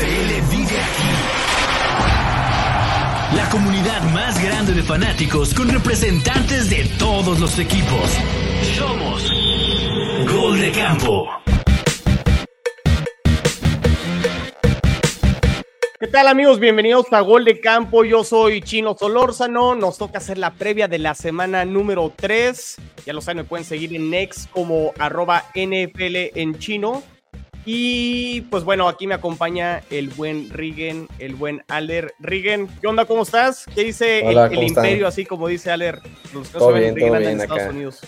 NFL vive aquí. La comunidad más grande de fanáticos con representantes de todos los equipos. Somos Gol de Campo. ¿Qué tal amigos? Bienvenidos a Gol de Campo. Yo soy Chino Solórzano. Nos toca hacer la previa de la semana número 3. Ya lo saben, me pueden seguir en Next como arroba NFL en chino. Y pues bueno, aquí me acompaña el buen Rigen, el buen Aler. Rigen, ¿qué onda? ¿Cómo estás? ¿Qué dice Hola, el, imperio, así como dice Aler? Los que no Todo saben, bien, todo en bien Estados acá. Unidos.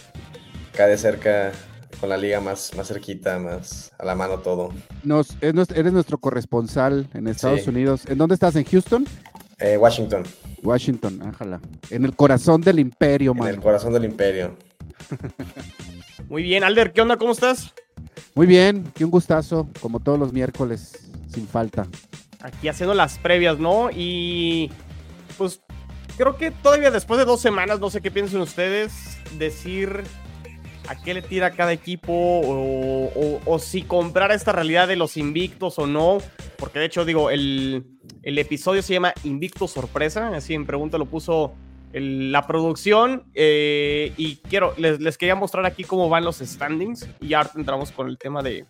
Acá de cerca, con la liga más, más cerquita, más a la mano todo. Nos, eres nuestro corresponsal en Estados Sí. Unidos. ¿En dónde estás? ¿En Houston? Eh, Washington, Washington, ájala. En el corazón del imperio, en man. el corazón del imperio. Muy bien, Alder, ¿qué onda? ¿Cómo estás? Muy bien, qué un gustazo, como todos los miércoles, sin falta. aquí haciendo las previas, ¿no? Y pues creo que todavía después de dos semanas, no sé qué piensan ustedes, decir a qué le tira cada equipo o si comprar esta realidad de los invictos o no, porque de hecho digo, el, el episodio se llama Invicto Sorpresa, así en pregunta lo puso el- la producción eh, y quiero, les, les quería mostrar aquí cómo van los standings y ya ahorita entramos con el tema de,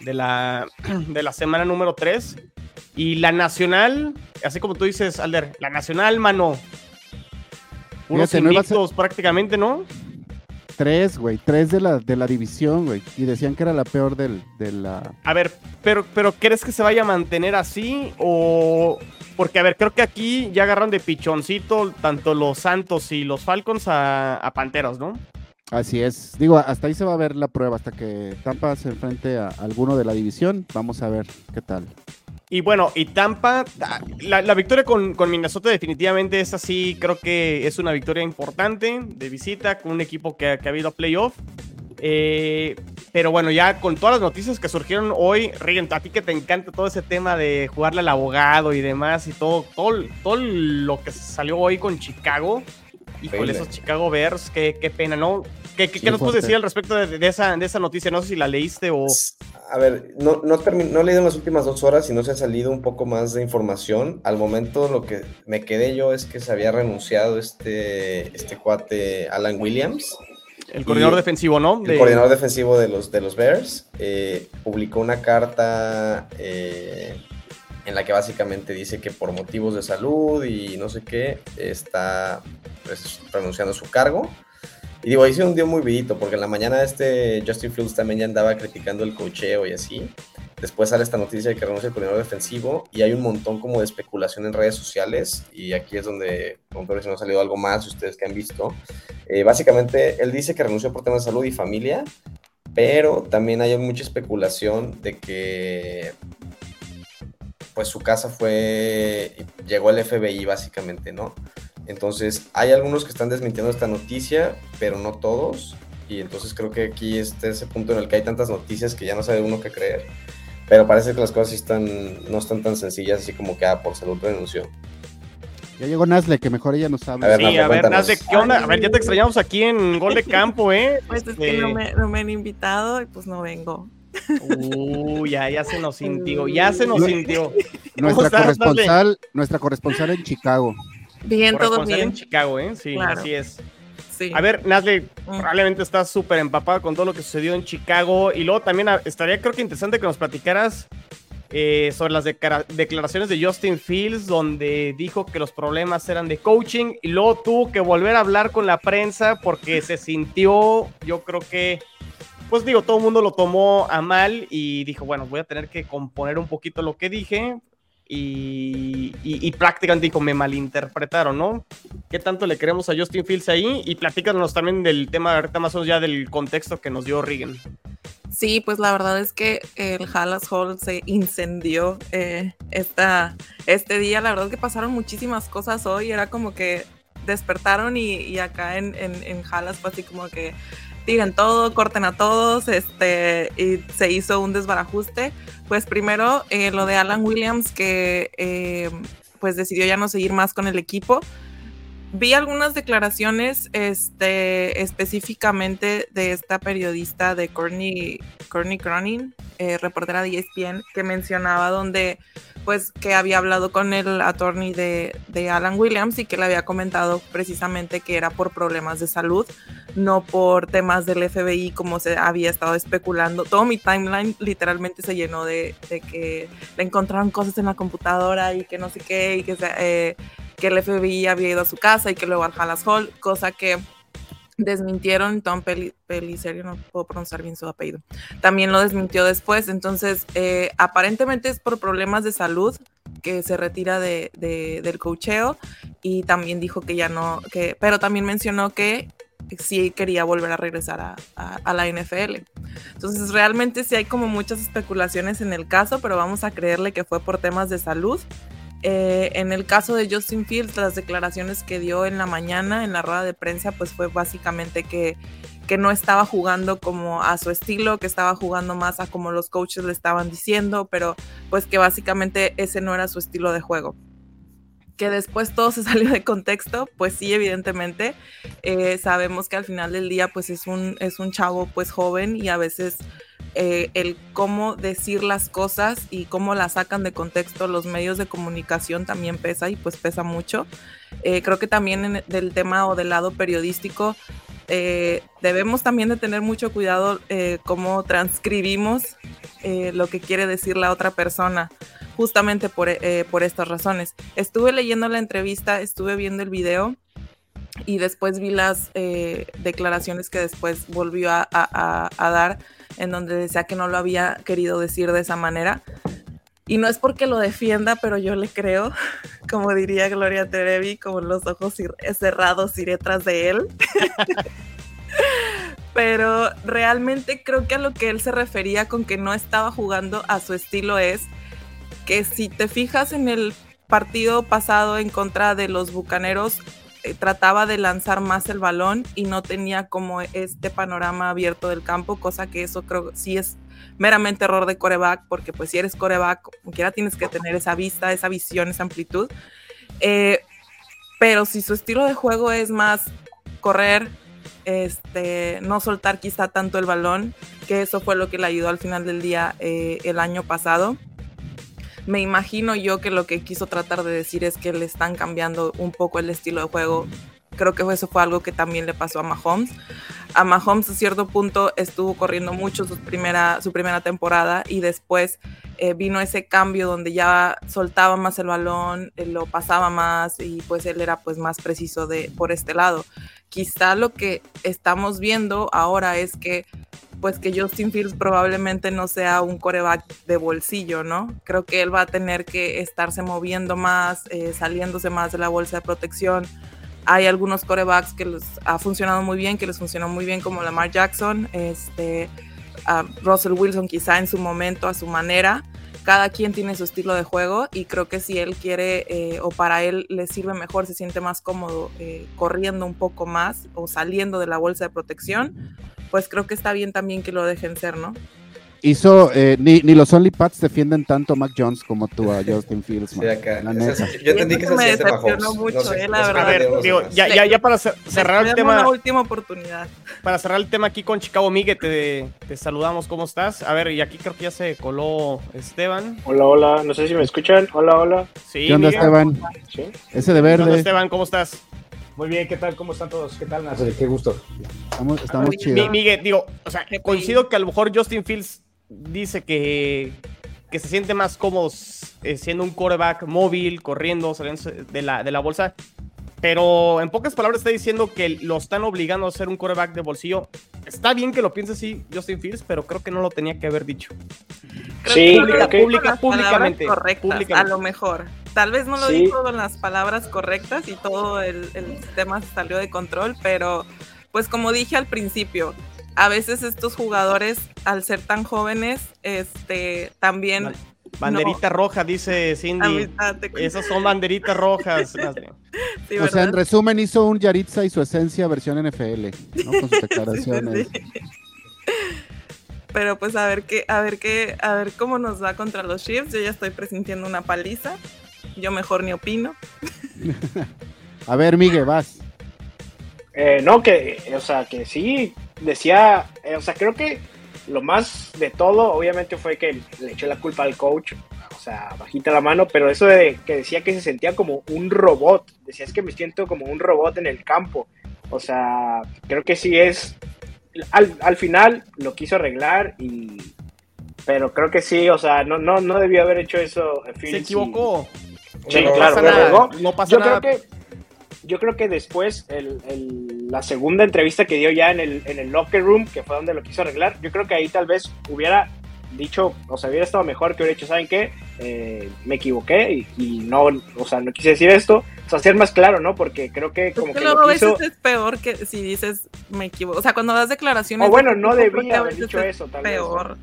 de, la, de la semana número 3. Y la nacional, así como tú dices, Alder, la nacional, mano. Fíjate, no ser- prácticamente, ¿no? Tres, güey, tres de la, de la división, güey. Y decían que era la peor del, de la... A ver, pero, pero ¿crees que se vaya a mantener así? O. Porque, a ver, creo que aquí ya agarran de pichoncito tanto los Santos y los Falcons a, a Panteras, ¿no? Así es. Digo, hasta ahí se va a ver la prueba, hasta que Tampa se enfrente a alguno de la división. Vamos a ver qué tal. Y bueno, y Tampa, la, la victoria con, con Minnesota definitivamente es así, creo que es una victoria importante de visita con un equipo que, que ha habido playoff. Eh, pero bueno, ya con todas las noticias que surgieron hoy, Rigen, a ti que te encanta todo ese tema de jugarle al abogado y demás y todo, todo, todo lo que salió hoy con Chicago y con esos Chicago Bears, qué, qué pena, ¿no? ¿Qué, qué- Sí, qué nos puedes decir al respecto de, de esa, de esa noticia? No sé si la leíste o... A ver, no, no, no he leído en las últimas dos horas y no se ha salido un poco más de información. Al momento lo que me quedé yo es que se había renunciado este, este cuate Alan Williams, El coordinador Y- defensivo, ¿no? el De- coordinador defensivo de los, de los Bears. eh, publicó una carta eh, en la que básicamente dice que por motivos de salud y no sé qué, está pues, renunciando a su cargo. Y digo, ahí se hundió muy vidito, porque en la mañana este Justin Fields también ya andaba criticando el cocheo y así. Después sale esta noticia de que renuncia el coordinador defensivo y hay un montón como de especulación en redes sociales y aquí es donde, si no ha salido algo más, ustedes que han visto. Eh, básicamente, él dice que renunció por temas de salud y familia, pero también hay mucha especulación de que pues su casa fue, llegó el FBI básicamente, ¿no? Entonces, hay algunos que están desmintiendo esta noticia, pero no todos. Y entonces creo que aquí está ese punto en el que hay tantas noticias que ya no sabe uno qué creer. Pero parece que las cosas sí están, no están tan sencillas, así como que, ah, por salud renunció. Ya llegó Nazle, que mejor ella nos habla. A ver, Sí, Nazle, a ver. Nazle, ¿qué onda? A ver, ya te extrañamos aquí en Gol de Campo, ¿eh? Pues es que Este, no me, no me han invitado y pues no vengo. Uy, ya, ya se nos sintió, ya se nos sintió. Nuestra corresponsal, nuestra corresponsal en Chicago. Bien, todo bien. en Chicago, ¿eh? Sí, Claro. así es. Sí. A ver, Nazle, Mm. probablemente estás súper empapada con todo lo que sucedió en Chicago. Y luego también ah, estaría, creo que interesante que nos platicaras eh, sobre las declaraciones de Justin Fields, donde dijo que los problemas eran de coaching. Y luego tuvo que volver a hablar con la prensa porque se sintió, yo creo que. Pues digo, todo el mundo lo tomó a mal y dijo, bueno, voy a tener que componer un poquito lo que dije. Y, y, prácticamente dijo, me malinterpretaron, ¿no? ¿Qué tanto le queremos a Justin Fields ahí? Y platícanos también del tema, ahorita más o menos ya del contexto que nos dio Regan. Sí, pues la verdad es que el Hallas Hall se incendió eh, esta, este día. La verdad es que pasaron muchísimas cosas hoy. Era como que despertaron y, acá en, en, en Hallas fue así como que tiren todo, corten a todos, este, y se hizo un desbarajuste. Pues primero eh, lo de Alan Williams que eh, pues decidió ya no seguir más con el equipo. vi algunas declaraciones este, específicamente de esta periodista de Courtney, Courtney Cronin, eh, reportera de ESPN, que mencionaba donde pues que había hablado con el attorney de, de, Alan Williams y que le había comentado precisamente que era por problemas de salud, no por temas del FBI como se había estado especulando. Todo mi timeline literalmente se llenó de, de que le encontraron cosas en la computadora y que no sé qué, y que, eh, que el FBI había ido a su casa y que luego al Hallas Hall, cosa que desmintieron, Tom Pellicerio, no puedo pronunciar bien su apellido, también lo desmintió después, entonces eh, aparentemente es por problemas de salud que se retira de, del cocheo y también dijo que ya no, que, pero también mencionó que sí quería volver a regresar a, a, la NFL. Entonces realmente sí hay como muchas especulaciones en el caso, pero vamos a creerle que fue por temas de salud eh, en el caso de Justin Fields, las declaraciones que dio en la mañana en la rueda de prensa, pues fue básicamente que, que no estaba jugando como a su estilo, que estaba jugando más a como los coaches le estaban diciendo, pero pues que básicamente ese no era su estilo de juego. Que después todo se salió de contexto, pues sí, evidentemente. Eh, sabemos que al final del día, pues es un, es un chavo pues joven y a veces eh, el cómo decir las cosas y cómo las sacan de contexto los medios de comunicación también pesa y pues pesa mucho. Eh, creo que también del tema o del lado periodístico eh, debemos también de tener mucho cuidado cómo transcribimos lo que quiere decir la otra persona justamente por, por estas razones. Estuve leyendo la entrevista, estuve viendo el video y después vi las declaraciones que después volvió a, a dar en donde decía que no lo había querido decir de esa manera. Y no es porque lo defienda, pero yo le creo, como diría Gloria Trevi, como los ojos cerrados iré tras de él. pero realmente creo que a lo que él se refería con que no estaba jugando a su estilo es que si te fijas en el partido pasado en contra de los Bucaneros, eh, trataba de lanzar más el balón y no tenía como este panorama abierto del campo, cosa que eso creo sí es meramente error de coreback, porque pues si eres coreback, como quiera tienes que tener esa vista, esa visión, esa amplitud. Eh, pero si su estilo de juego es más correr, este, no soltar quizá tanto el balón, que eso fue lo que le ayudó al final del día eh, el año pasado me imagino yo que lo que quiso tratar de decir es que le están cambiando un poco el estilo de juego. Creo que eso fue algo que también le pasó a Mahomes. A Mahomes a cierto punto estuvo corriendo mucho su primera, su primera temporada y después eh, vino ese cambio donde ya soltaba más el balón, eh, lo pasaba más y pues él era pues más preciso de, por este lado. Quizá lo que estamos viendo ahora es que pues que Justin Fields probablemente no sea un coreback de bolsillo, ¿no? Creo que él va a tener que estarse moviendo más, eh, saliéndose más de la bolsa de protección. Hay algunos corebacks que les ha funcionado muy bien, que les funcionó muy bien, como Lamar Jackson, este, Russell Wilson quizá en su momento, a su manera. Cada quien tiene su estilo de juego y creo que si él quiere eh, o para él le sirve mejor, se siente más cómodo eh, corriendo un poco más o saliendo de la bolsa de protección, pues creo que está bien también que lo dejen ser, ¿no? Hizo, eh, ni, ni, los Only Pats defienden tanto a Mac Jones como tú a Justin Fields. Sí, acá. La neta. yo entendí que, me decepcionó mucho, no eh, la verdad. A ver, digo, ya, ya, ya para cerrar el tema. una última oportunidad. Para cerrar el tema aquí con Chicago Miguel, te, te, saludamos, ¿cómo estás? A ver, y aquí creo que ya se coló Esteban. Hola, hola, no sé si me escuchan. Hola, hola. Sí, ¿Qué onda, Esteban? ¿Sí? Ese de verde. ¿Qué Esteban, ¿cómo estás? Muy bien, ¿qué tal? ¿Cómo están todos? ¿Qué tal, Nacer? Qué gusto. Estamos, estamos chidos. Miguel, digo, o sea, coincido que a lo mejor Justin Fields dice que, que se siente más cómodo eh, siendo un quarterback móvil, corriendo, saliendo de la, de la bolsa. Pero en pocas palabras está diciendo que lo están obligando a ser un quarterback de bolsillo. Está bien que lo piense así Justin Fields, pero creo que no lo tenía que haber dicho. sí, públicamente, A lo mejor. Tal vez no lo dijo con las palabras correctas y todo el, el tema salió de control, pero pues como dije al principio, a veces estos jugadores, al ser tan jóvenes, este, también... Banderita roja, dice Cindy. Esas son banderitas rojas. o sea, en resumen, hizo un Yaritza y su esencia versión NFL, ¿no? Con sus declaraciones. Pero pues a ver qué, a ver qué, a ver cómo nos va contra los Chiefs. Yo ya estoy presintiendo una paliza. Yo mejor ni opino. A ver, Miguel, vas. Eh, no, que, o sea, que sí, decía, eh, o sea, creo que lo más de todo, obviamente, fue que le echó la culpa al coach, o sea, bajita la mano, pero eso de que decía que se sentía como un robot, decía es que me siento como un robot en el campo, o sea, creo que sí es, al, al final lo quiso arreglar y, pero creo que sí, o sea, no, no, no debió haber hecho eso. Se Fields y- equivocó. Sí, No claro, nada, no pasa yo nada. creo que yo creo que después el- el- la segunda entrevista que dio ya en el, en el locker room, que fue donde lo quiso arreglar, yo creo que ahí tal vez hubiera dicho, o sea, hubiera estado mejor que hubiera dicho, ¿saben qué? Eh, me equivoqué y, y no, o sea, no quise decir esto, o sea, ser más claro, ¿no? Porque creo que como que lo a veces es peor que si dices me equivoco. O sea, cuando das declaraciones. o bueno, no debía haber dicho es eso, tal vez. ¿no? Peor,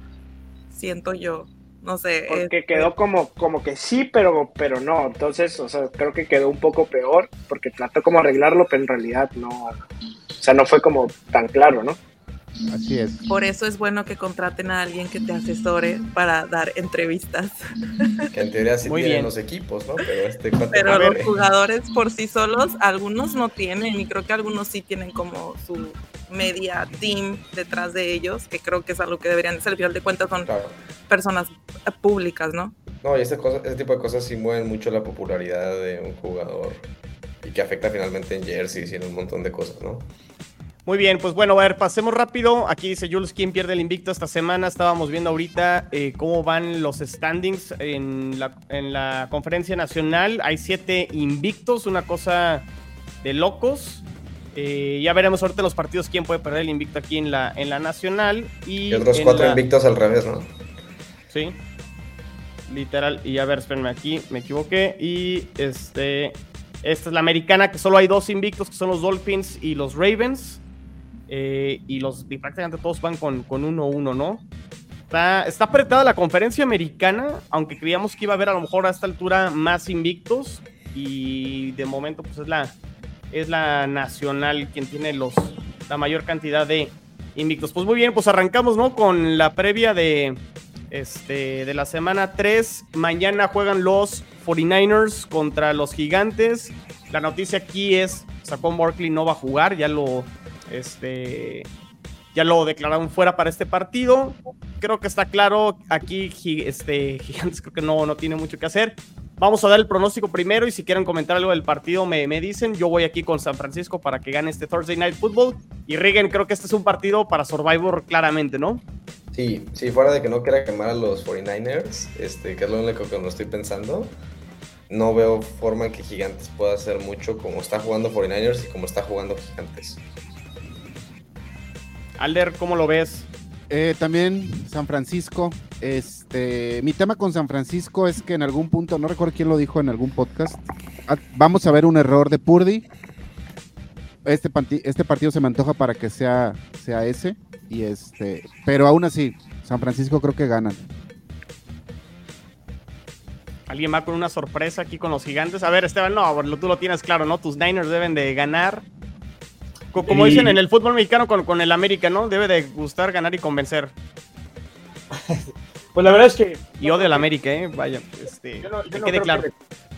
siento yo. No sé. Porque este, quedó como, como que sí, pero, pero no. Entonces, o sea, creo que quedó un poco peor porque trató como arreglarlo, pero en realidad no. O sea, no fue como tan claro, ¿no? Así es. Por eso es bueno que contraten a alguien que te asesore para dar entrevistas. Que en teoría sí Muy tienen bien. los equipos, ¿no? Pero este Pero los jugadores por sí solos, algunos no tienen, y creo que algunos sí tienen como su media team detrás de ellos, que creo que es algo que deberían ser. Al final de cuentas son Claro. personas eh, públicas, ¿no? No, y este, cosa, este tipo de cosas sí mueven mucho la popularidad de un jugador y que afecta finalmente en jerseys y en un montón de cosas, ¿no? Muy bien, pues bueno, a ver, pasemos rápido. Aquí dice Jules, ¿quién pierde el invicto esta semana? Estábamos viendo ahorita eh, cómo van los standings en la, en la conferencia nacional. Hay siete invictos, una cosa de locos. Eh, ya veremos ahorita en los partidos quién puede perder el invicto aquí en la, en la nacional. Y, otros cuatro la- invictos al revés, ¿no? Sí. Literal. Y a ver, espérenme aquí, me equivoqué. Y este. Esta es la americana, que solo hay dos invictos, que son los Dolphins y los Ravens. Eh, y los y prácticamente todos van con, con 1-1, ¿no? Está, está apretada la conferencia americana, aunque creíamos que iba a haber a lo mejor a esta altura más invictos. Y de momento, pues es la, es la nacional quien tiene los, la mayor cantidad de invictos. Pues muy bien, pues arrancamos, ¿no? Con la previa de, este, de la semana 3. Mañana juegan los 49ers contra los Gigantes. La noticia aquí es, Saquon Barkley no va a jugar, ya lo, este, ya lo declararon fuera para este partido. Creo que está claro, aquí este, Gigantes creo que no, no tiene mucho que hacer. Vamos a dar el pronóstico primero y si quieren comentar algo del partido me, me dicen. Yo voy aquí con San Francisco para que gane este Thursday Night Football. Y Regan, creo que este es un partido para Survivor claramente, ¿no? Sí, sí, fuera de que no quiera quemar a los 49ers, este, que es lo único que no estoy pensando, no veo forma en que Gigantes pueda hacer mucho como está jugando 49ers y como está jugando Gigantes. Alder, ¿cómo lo ves? Eh, también San Francisco. Este, mi tema con San Francisco es que en algún punto, no recuerdo quién lo dijo en algún podcast, ah, vamos a ver un error de Purdy. Este, este partido se me antoja para que sea, sea ese. Y este, pero aún así, San Francisco creo que ganan. ¿Alguien va con una sorpresa aquí con los gigantes? A ver, Esteban, no, tú lo tienes claro, ¿no? Tus Niners deben de ganar. Co- Como dicen en el fútbol mexicano con, con el América, ¿no? Debe de gustar, ganar y convencer. Pues la verdad es que. Y odio al América, ¿eh? Vaya, este, Yo no, yo que no quede creo claro. que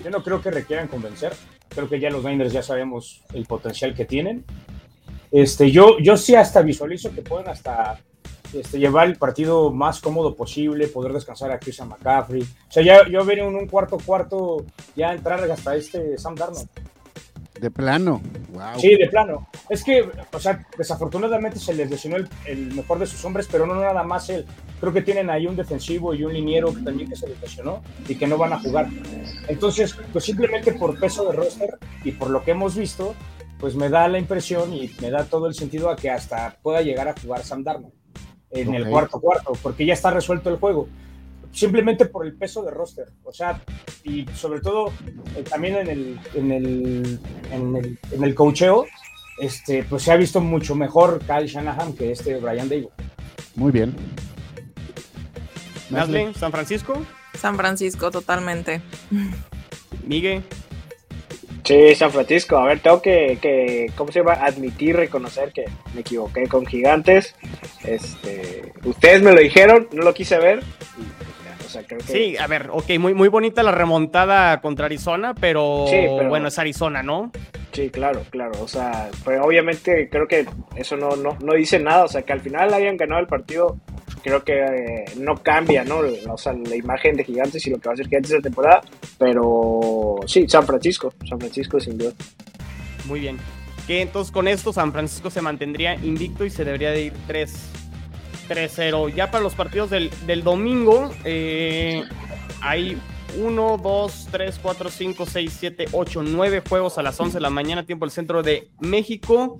yo no creo que requieran convencer. Creo que ya los Niners ya sabemos el potencial que tienen. Este, yo, yo sí hasta visualizo que pueden hasta este, llevar el partido más cómodo posible, poder descansar a Christian McCaffrey. O sea, ya yo vería en un cuarto cuarto ya entrar hasta este Sam Darnold. De plano. Wow. Sí, de plano. Es que, o sea, desafortunadamente se les lesionó el, el mejor de sus hombres, pero no nada más él. Creo que tienen ahí un defensivo y un liniero que también que se les lesionó y que no van a jugar. Entonces, pues simplemente por peso de roster y por lo que hemos visto, pues me da la impresión y me da todo el sentido a que hasta pueda llegar a jugar Sam Darnold en el Ok. cuarto cuarto, porque ya está resuelto el juego. Simplemente por el peso de roster. O sea, y sobre todo eh, también en el, en el, en el, en el coacheo, este, pues se ha visto mucho mejor Kyle Shanahan que este Brian Dable. Muy bien. Nasle, San Francisco, San Francisco, totalmente. Miguel. Sí, San Francisco. A ver, tengo que, que, ¿cómo se llama? Admitir, reconocer que me equivoqué con Gigantes. Este, ustedes me lo dijeron, no lo quise ver. Sea, creo que Sí, a ver, ok, muy, muy bonita la remontada contra Arizona, pero, Sí, pero- bueno, es Arizona, ¿no? Sí, claro, claro. O sea, pues obviamente creo que eso no, no, no dice nada. O sea, que al final hayan ganado el partido, creo que eh, no cambia, ¿no? O sea, la imagen de Gigantes y lo que va a ser Gigantes de temporada. Pero sí, San Francisco. San Francisco sin duda. Muy bien. Que entonces con esto San Francisco se mantendría invicto y se debería de ir 3 3-0. Ya para los partidos del, del domingo, eh, hay 1, 2, 3, 4, 5, 6, 7, 8, 9 juegos a las 11 de la mañana, tiempo del centro de México.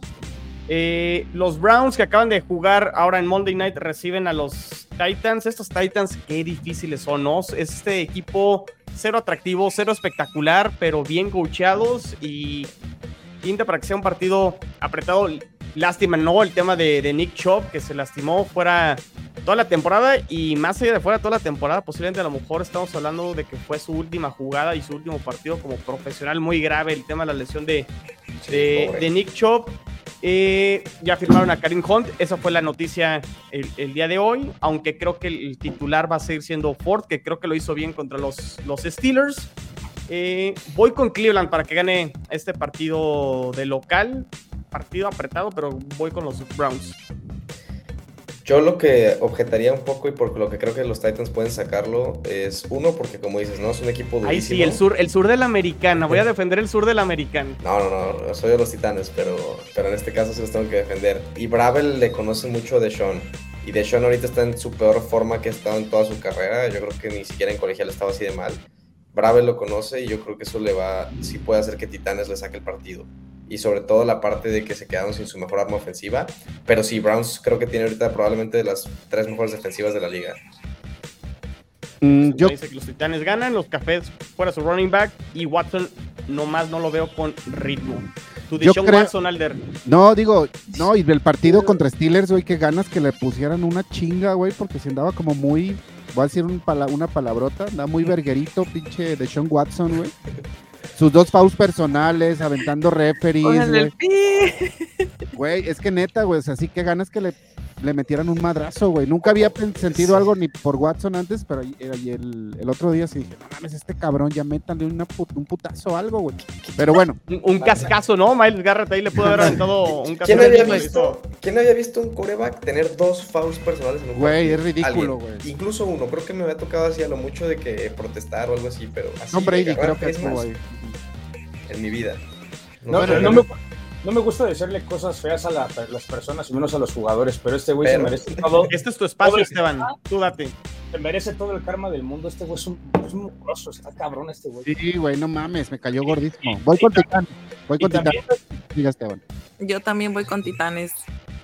Eh, los Browns que acaban de jugar ahora en Monday Night reciben a los Titans. Estos Titans, qué difíciles son, ¿no? Este equipo cero atractivo, cero espectacular, pero bien coacheados y pinta para que sea un partido apretado. Lástima, ¿no? El tema de, de Nick Chubb, que se lastimó fuera toda la temporada y más allá de fuera toda la temporada, posiblemente a lo mejor estamos hablando de que fue su última jugada y su último partido como profesional muy grave el tema de la lesión de, de, de Nick Chubb. Eh, ya firmaron a Karim Hunt, esa fue la noticia el, el, día de hoy, aunque creo que el titular va a seguir siendo Ford, que creo que lo hizo bien contra los, los Steelers. Eh, voy con Cleveland para que gane este partido de local, partido apretado, pero voy con los Browns. Yo lo que objetaría un poco y por lo que creo que los Titans pueden sacarlo es uno, porque como dices, ¿no? Es un equipo durísimo. Ahí sí, el sur, el sur de la americana. Voy a defender el sur de la americana. No, no, no, soy de los Titanes, pero, pero en este caso sí los tengo que defender. Y Bravel le conoce mucho a Deshaun. Y Deshaun ahorita está en su peor forma que ha estado en toda su carrera. Yo creo que ni siquiera en colegial estaba así de mal. Bravel lo conoce y yo creo que eso le va, sí puede hacer que Titanes le saque el partido y sobre todo la parte de que se quedaron sin su mejor arma ofensiva. Pero sí, Browns creo que tiene ahorita probablemente de las tres mejores defensivas de la liga. Mm, yo dice que los Titanes ganan, los Cafés fuera su running back y Watson nomás no lo veo con ritmo. Tu Yo creo- Watson, Alder. No, digo, no, y el partido contra Steelers, güey, qué ganas que le pusieran una chinga, güey, porque se andaba como muy, voy a decir un pala- una palabrota, andaba muy verguerito, pinche de Sean Watson, güey. Sus dos fouls personales, aventando referees. Güey, es que neta, güey, o sea, sí que ganas que le, le metieran un madrazo, güey. Nunca había sentido algo ni por Watson antes, pero y- y el, el otro día sí dije, no mames, este cabrón, ya métanle una put- un putazo o algo, güey. Pero bueno, Un, un cascazo, ¿no? Miles Garrett ahí le pudo haber aventado un cascazo. ¿Quién había, visto, ¿Quién había visto un coreback tener dos fouls personales en un Güey, es ridículo, güey. Incluso uno, creo que me había tocado así a lo mucho de que protestar o algo así, pero así Tom Brady creo que estuvo más ahí. en mi vida. No, sé, no me, no me gusta decirle cosas feas a la- las personas y menos a los jugadores, pero este güey se merece todo. Este es tu espacio, Esteban. Tú date. Se merece todo el karma del mundo. Este güey es un, es un está cabrón este güey. Sí, güey, no mames, me cayó gordísimo. Voy con Titán, voy con Titán. Diga Esteban. Yo también voy con Titanes.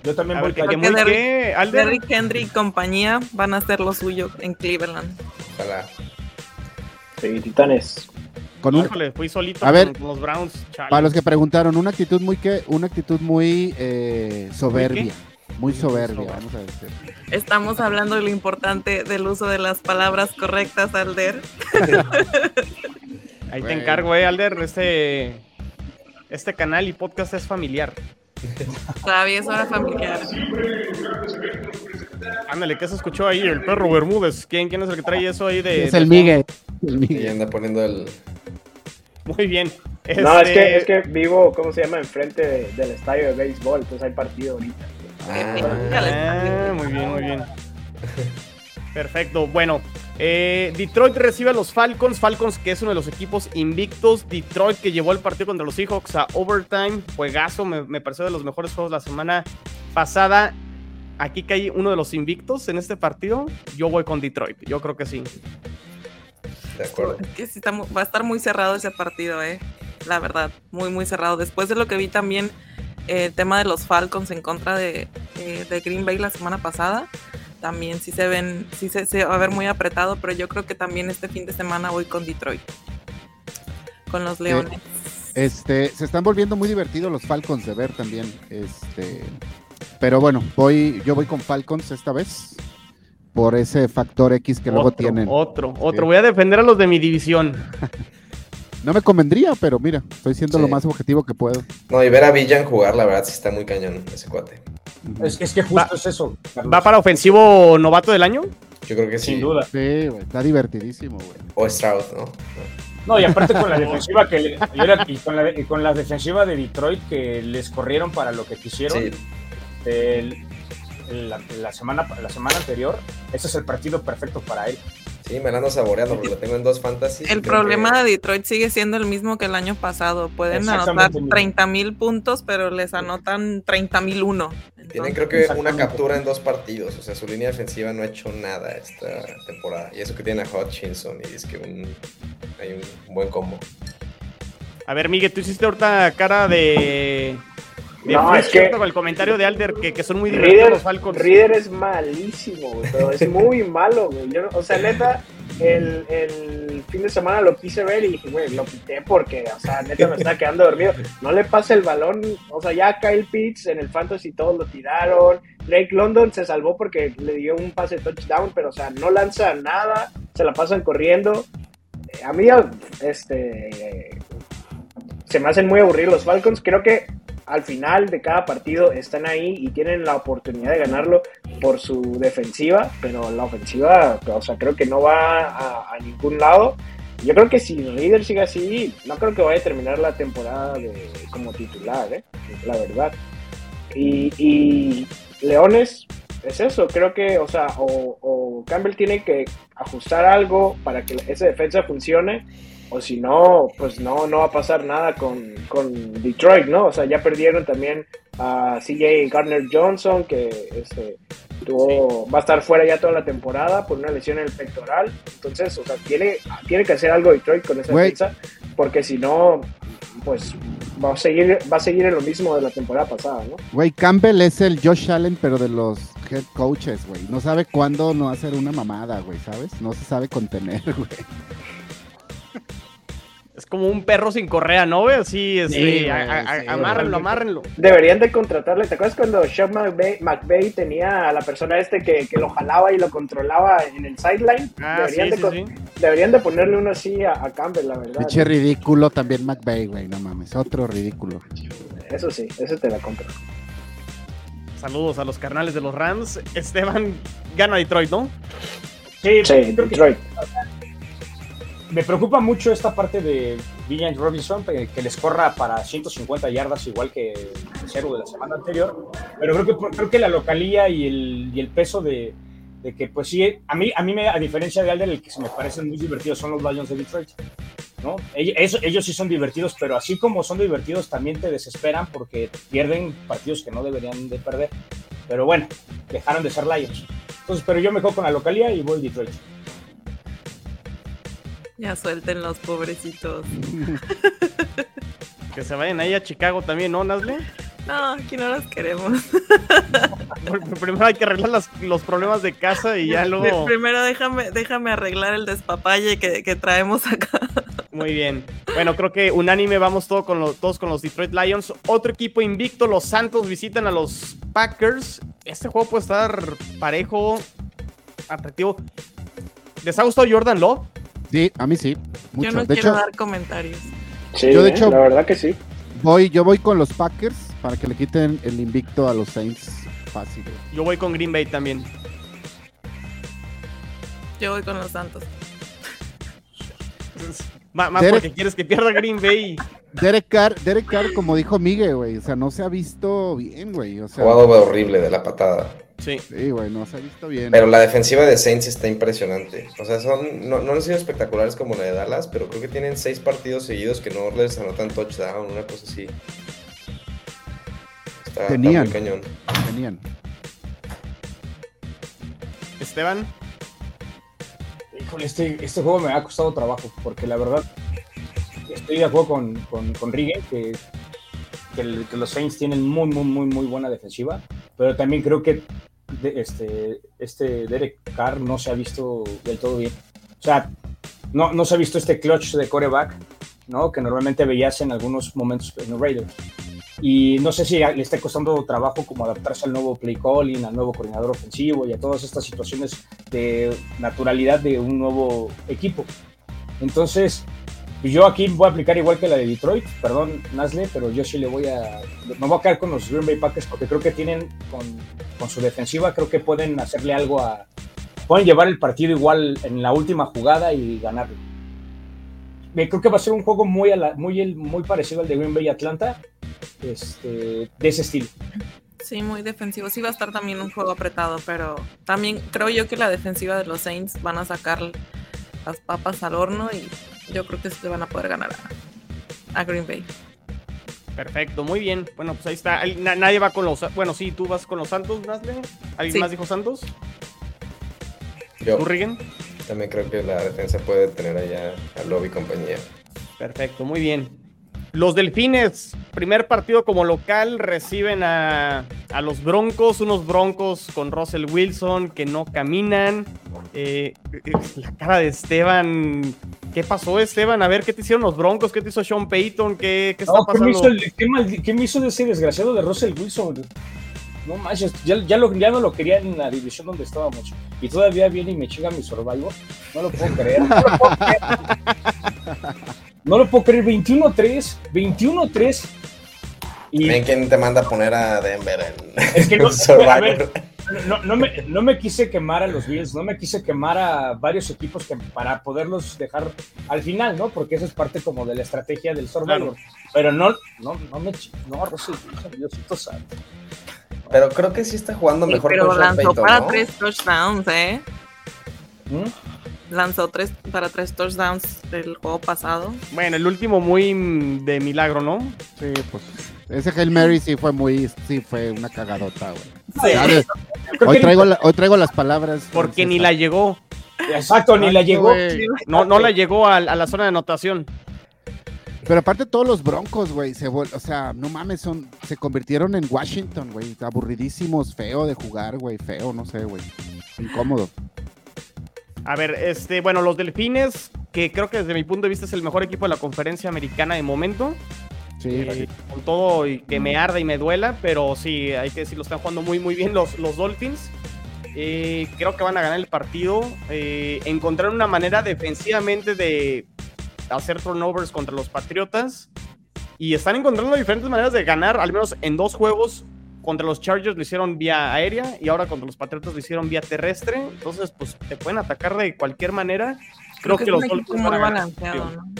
yo también A voy con qué, Alder. Derrick Henry y compañía van a hacer lo suyo en Cleveland. Ojalá. Sí, Titanes. Con un, Híjole, fui solito A ver, con, con los Browns. chale. para los que preguntaron, una actitud muy que, una actitud muy eh, soberbia. Muy soberbia, vamos a decir. Estamos hablando de lo importante del uso de las palabras correctas, Alder. Ahí te encargo, eh, Alder. Este, este canal y podcast es familiar. Todavía es hora familiar. Ándale, ¿qué se escuchó ahí? El perro Bermúdez. ¿Quién, quién es el que trae eso ahí de.? Es el? Miguel. El Y Miguel. anda poniendo el. Muy bien. No, es Este, que, es que vivo, ¿cómo se llama? Enfrente de- del estadio de béisbol, entonces hay partido ahorita. Ah, muy bien, muy bien. Perfecto. Bueno, eh, Detroit recibe a los Falcons. Falcons, que es uno de los equipos invictos. Detroit, que llevó el partido contra los Seahawks a overtime. Juegazo, me, me pareció de los mejores juegos la semana pasada. Aquí cae uno de los invictos en este partido. Yo voy con Detroit. Yo creo que sí. De acuerdo. Es que sí está va a estar muy cerrado ese partido, eh. La verdad, muy, muy cerrado. Después de lo que vi también, eh, el tema de los Falcons en contra de, eh, de Green Bay la semana pasada, también sí se ven, sí se, se va a ver muy apretado, pero yo creo que también este fin de semana voy con Detroit. Con los Leones. Este, se están volviendo muy divertidos los Falcons de ver también. Este, pero bueno, voy, yo voy con Falcons esta vez. Por ese factor X que luego tienen. Otro, otro. Sí. Voy a defender a los de mi división. No me convendría, pero mira, estoy siendo Sí. lo más objetivo que puedo. No, y ver a Villan jugar, la verdad, sí está muy cañón ese cuate. Es, es que justo Va- es eso. Carlos. ¿Va para ofensivo novato del año? Yo creo que sí. Sin duda. Sí, güey, está divertidísimo, güey. O Stroud, ¿no? No, y aparte con la defensiva que le- y ahora- y con la, y con la defensiva de Detroit que les corrieron para lo que quisieron Sí, el- la, la semana la semana anterior, ese es el partido perfecto para él. sí, me la ando saboreando porque lo tengo en dos fantasy. El problema de Detroit sigue siendo el mismo que el año pasado. Pueden anotar Exactamente el mismo. 30 mil puntos, pero les anotan 30 mil uno. Tienen creo que una captura en dos partidos, o sea, su línea defensiva no ha hecho nada esta temporada. Y eso que tiene a Hutchinson y es que un, hay un buen combo. A ver, Miguel, tú hiciste ahorita cara de. No, es que- con el comentario de Alder que, que son muy divertidos Reader, los Falcons. Reader es malísimo, güey, pero es muy malo, güey. Yo o sea, neta, el, el fin de semana lo quise ver y dije, güey, lo quité porque, o sea, neta me estaba quedando dormido. No le pasa el balón, o sea, ya Kyle Pitts en el Fantasy todos lo tiraron. Drake London se salvó porque le dio un pase de touchdown, pero, o sea, no lanza nada, se la pasan corriendo. Eh, A mí, este, se me hacen muy aburridos los Falcons. Creo que al final de cada partido están ahí y tienen la oportunidad de ganarlo por su defensiva, pero la ofensiva, o sea, creo que no va a, a ningún lado. Yo creo que si Reader sigue así, no creo que vaya a terminar la temporada como titular, ¿eh? la verdad. Y, Leones, es eso, creo que, o sea, o Campbell tiene que ajustar algo para que esa defensa funcione, o si no, pues no, no va a pasar nada con, con Detroit, ¿no? O sea, ya perdieron también a CJ Gardner Johnson, que este, tuvo, va a estar fuera ya toda la temporada por una lesión en el pectoral. Entonces, o sea, tiene, tiene que hacer algo Detroit con esa defensa, porque si no, pues va a seguir, va a seguir en lo mismo de la temporada pasada, ¿no? Güey, Campbell es el Josh Allen, pero de los head coaches, güey. No sabe cuándo no hacer una mamada, güey, ¿sabes? No se sabe contener, güey. Como un perro sin correa, ¿no, güey? Así, este, a- a- sí, amárrenlo, amárrenlo. Deberían de contratarle. ¿Te acuerdas cuando Sean McVay, McVay tenía a la persona este que, que lo jalaba y lo controlaba en el sideline? Ah, sí, deberían, de, sí, sí. deberían de ponerle uno así a, a Campbell, la verdad. Pinche ridículo también McVay, güey, no mames. Otro ridículo. Eso sí, eso te la compro. Saludos a los carnales de los Rams. Esteban gana Detroit, ¿no? Sí, Sí, creo que Detroit. Me preocupa mucho esta parte de William Robinson, que, les corra para 150 yardas igual que el cero de la semana anterior, pero creo que, creo que la localía y el, y el peso de, de que, pues sí, a mí, a mí me, a diferencia de Alder, el que se me parecen muy divertidos son los Lions de Detroit. ¿no? Ellos, ellos sí son divertidos, pero así como son divertidos, también te desesperan porque pierden partidos que no deberían de perder. Pero bueno, dejaron de ser Lions. Entonces, pero yo me quedo con la localía y voy Detroit. Ya suelten los pobrecitos. Que se vayan ahí a Chicago también, ¿no, Nazle? No, aquí no los queremos. Primero hay que arreglar las- los problemas de casa y ya luego... Primero déjame, déjame arreglar el despapalle que, que traemos acá. Muy bien. Bueno, creo que unánime vamos todo con los, todos con los Detroit Lions. Otro equipo invicto, los Santos visitan a los Packers. Este juego puede estar parejo, atractivo. ¿Les ha gustado Jordan Love? Sí, a mí sí. Mucho. Yo no de quiero hecho, dar comentarios. Sí, Yo, de ¿eh? hecho- la verdad que sí. voy, yo voy con los Packers para que le quiten el invicto a los Saints fácil. güey. Yo voy con Green Bay también. Yo voy con los Santos. Má- Más Derek- porque quieres que pierda Green Bay. Derek Carr, Derek Carr, como dijo Miguel, güey, o sea, no se ha visto bien, güey. O sea, Jugado horrible de la patada. Sí. sí, güey, no se ha visto bien. Pero la defensiva de Saints está impresionante. O sea, son, no, no han sido espectaculares como la de Dallas, pero creo que tienen seis partidos seguidos que no les anotan touchdown, una cosa así. Está, está Tenían. muy cañón. Tenían. Esteban. Híjole, este, este juego me ha costado trabajo, porque la verdad estoy de acuerdo con, con, con Rigue, que, que, el- que los Saints tienen muy, muy, muy, muy buena defensiva, pero también creo que de- este, este Derek Carr no se ha visto del todo bien. O sea, no, no se ha visto este clutch de coreback, ¿no? Que normalmente veías en algunos momentos en los Raiders. Y no sé si le está costando trabajo como adaptarse al nuevo play calling, al nuevo coordinador ofensivo y a todas estas situaciones de naturalidad de un nuevo equipo. Entonces, yo aquí voy a aplicar igual que la de Detroit, perdón, Nasle, pero yo sí le voy a. Me voy a quedar con los Green Bay Packers porque creo que tienen, con, su defensiva, creo que pueden hacerle algo a. Pueden llevar el partido igual en la última jugada y ganarlo. creo que va a ser un juego muy, a la- muy, muy parecido al de Green Bay Atlanta, este, de ese estilo. Sí, muy defensivo. Sí va a estar también un juego apretado, pero también creo yo que la defensiva de los Saints van a sacar las papas al horno y yo creo que sí le van a poder ganar a, a Green Bay. Perfecto, muy bien. Bueno, pues ahí está. Na- nadie va con los. Bueno, sí, tú vas con los Santos, Nasle. ¿Alguien Sí. más dijo Santos? Yo ¿Tú, Rigen? también creo que la defensa puede tener allá a Lobby y compañía. Perfecto, muy bien. Los Delfines, primer partido como local, reciben a, a los Broncos, unos Broncos con Russell Wilson que no caminan. Eh, eh, la cara de Esteban, ¿qué pasó Esteban? A ver, ¿qué te hicieron los Broncos? ¿Qué te hizo Sean Payton? ¿Qué, qué está No, ¿qué, me pasando? hizo el- qué mal- qué me hizo de ese desgraciado de Russell Wilson? No manches, ya, ya, lo, ya no lo quería en la división donde estábamos. Y todavía viene y me chinga mi Survivor. No lo puedo creer. No lo puedo creer. No lo puedo creer. 21-3. 21-3. Y Ven quién te manda a poner a Denver en Es que no- Survivor. a ver, no, no me, no me quise quemar a los Bills, no me quise quemar a varios equipos que, para poderlos dejar al final, ¿no? Porque eso es parte como de la estrategia del Survivor. Pero no, no, no me no, Russell Wilson, Diosito santo. Pero creo que sí está jugando Sí, mejor pero con Sean lanzó Payton, para ¿no? tres touchdowns, ¿eh? ¿Mm? Lanzó tres para tres touchdowns del juego pasado. Bueno, el último muy de milagro, ¿no? Sí, pues. Ese Hail Mary sí fue muy. Sí, fue una cagadota, güey. Sí. Hoy traigo, la- hoy traigo las palabras. Porque ni la llegó. Exacto, ni la llegó. No, no la llegó a, a la zona de anotación. Pero aparte todos los broncos, güey, se o sea, no mames, son, se convirtieron en Washington, güey, aburridísimos, feo de jugar, güey, feo, no sé, güey, incómodo. A ver, este, bueno, los Delfines, que creo que desde mi punto de vista es el mejor equipo de la conferencia americana de momento. Sí, Eh, con todo y que me arda y me duela, pero sí, hay que decirlo, están jugando muy, muy bien los, los Dolphins. Eh, creo que van a ganar el partido. Eh, encontraron una manera defensivamente de hacer turnovers contra los Patriotas. Y están encontrando diferentes maneras de ganar, al menos en dos juegos. Contra los Chargers lo hicieron vía aérea y ahora contra los Patriotas lo hicieron vía terrestre. Entonces, pues te pueden atacar de cualquier manera. Creo, que, es los un equipo Dolphins van muy a ganar. balanceado, ¿no?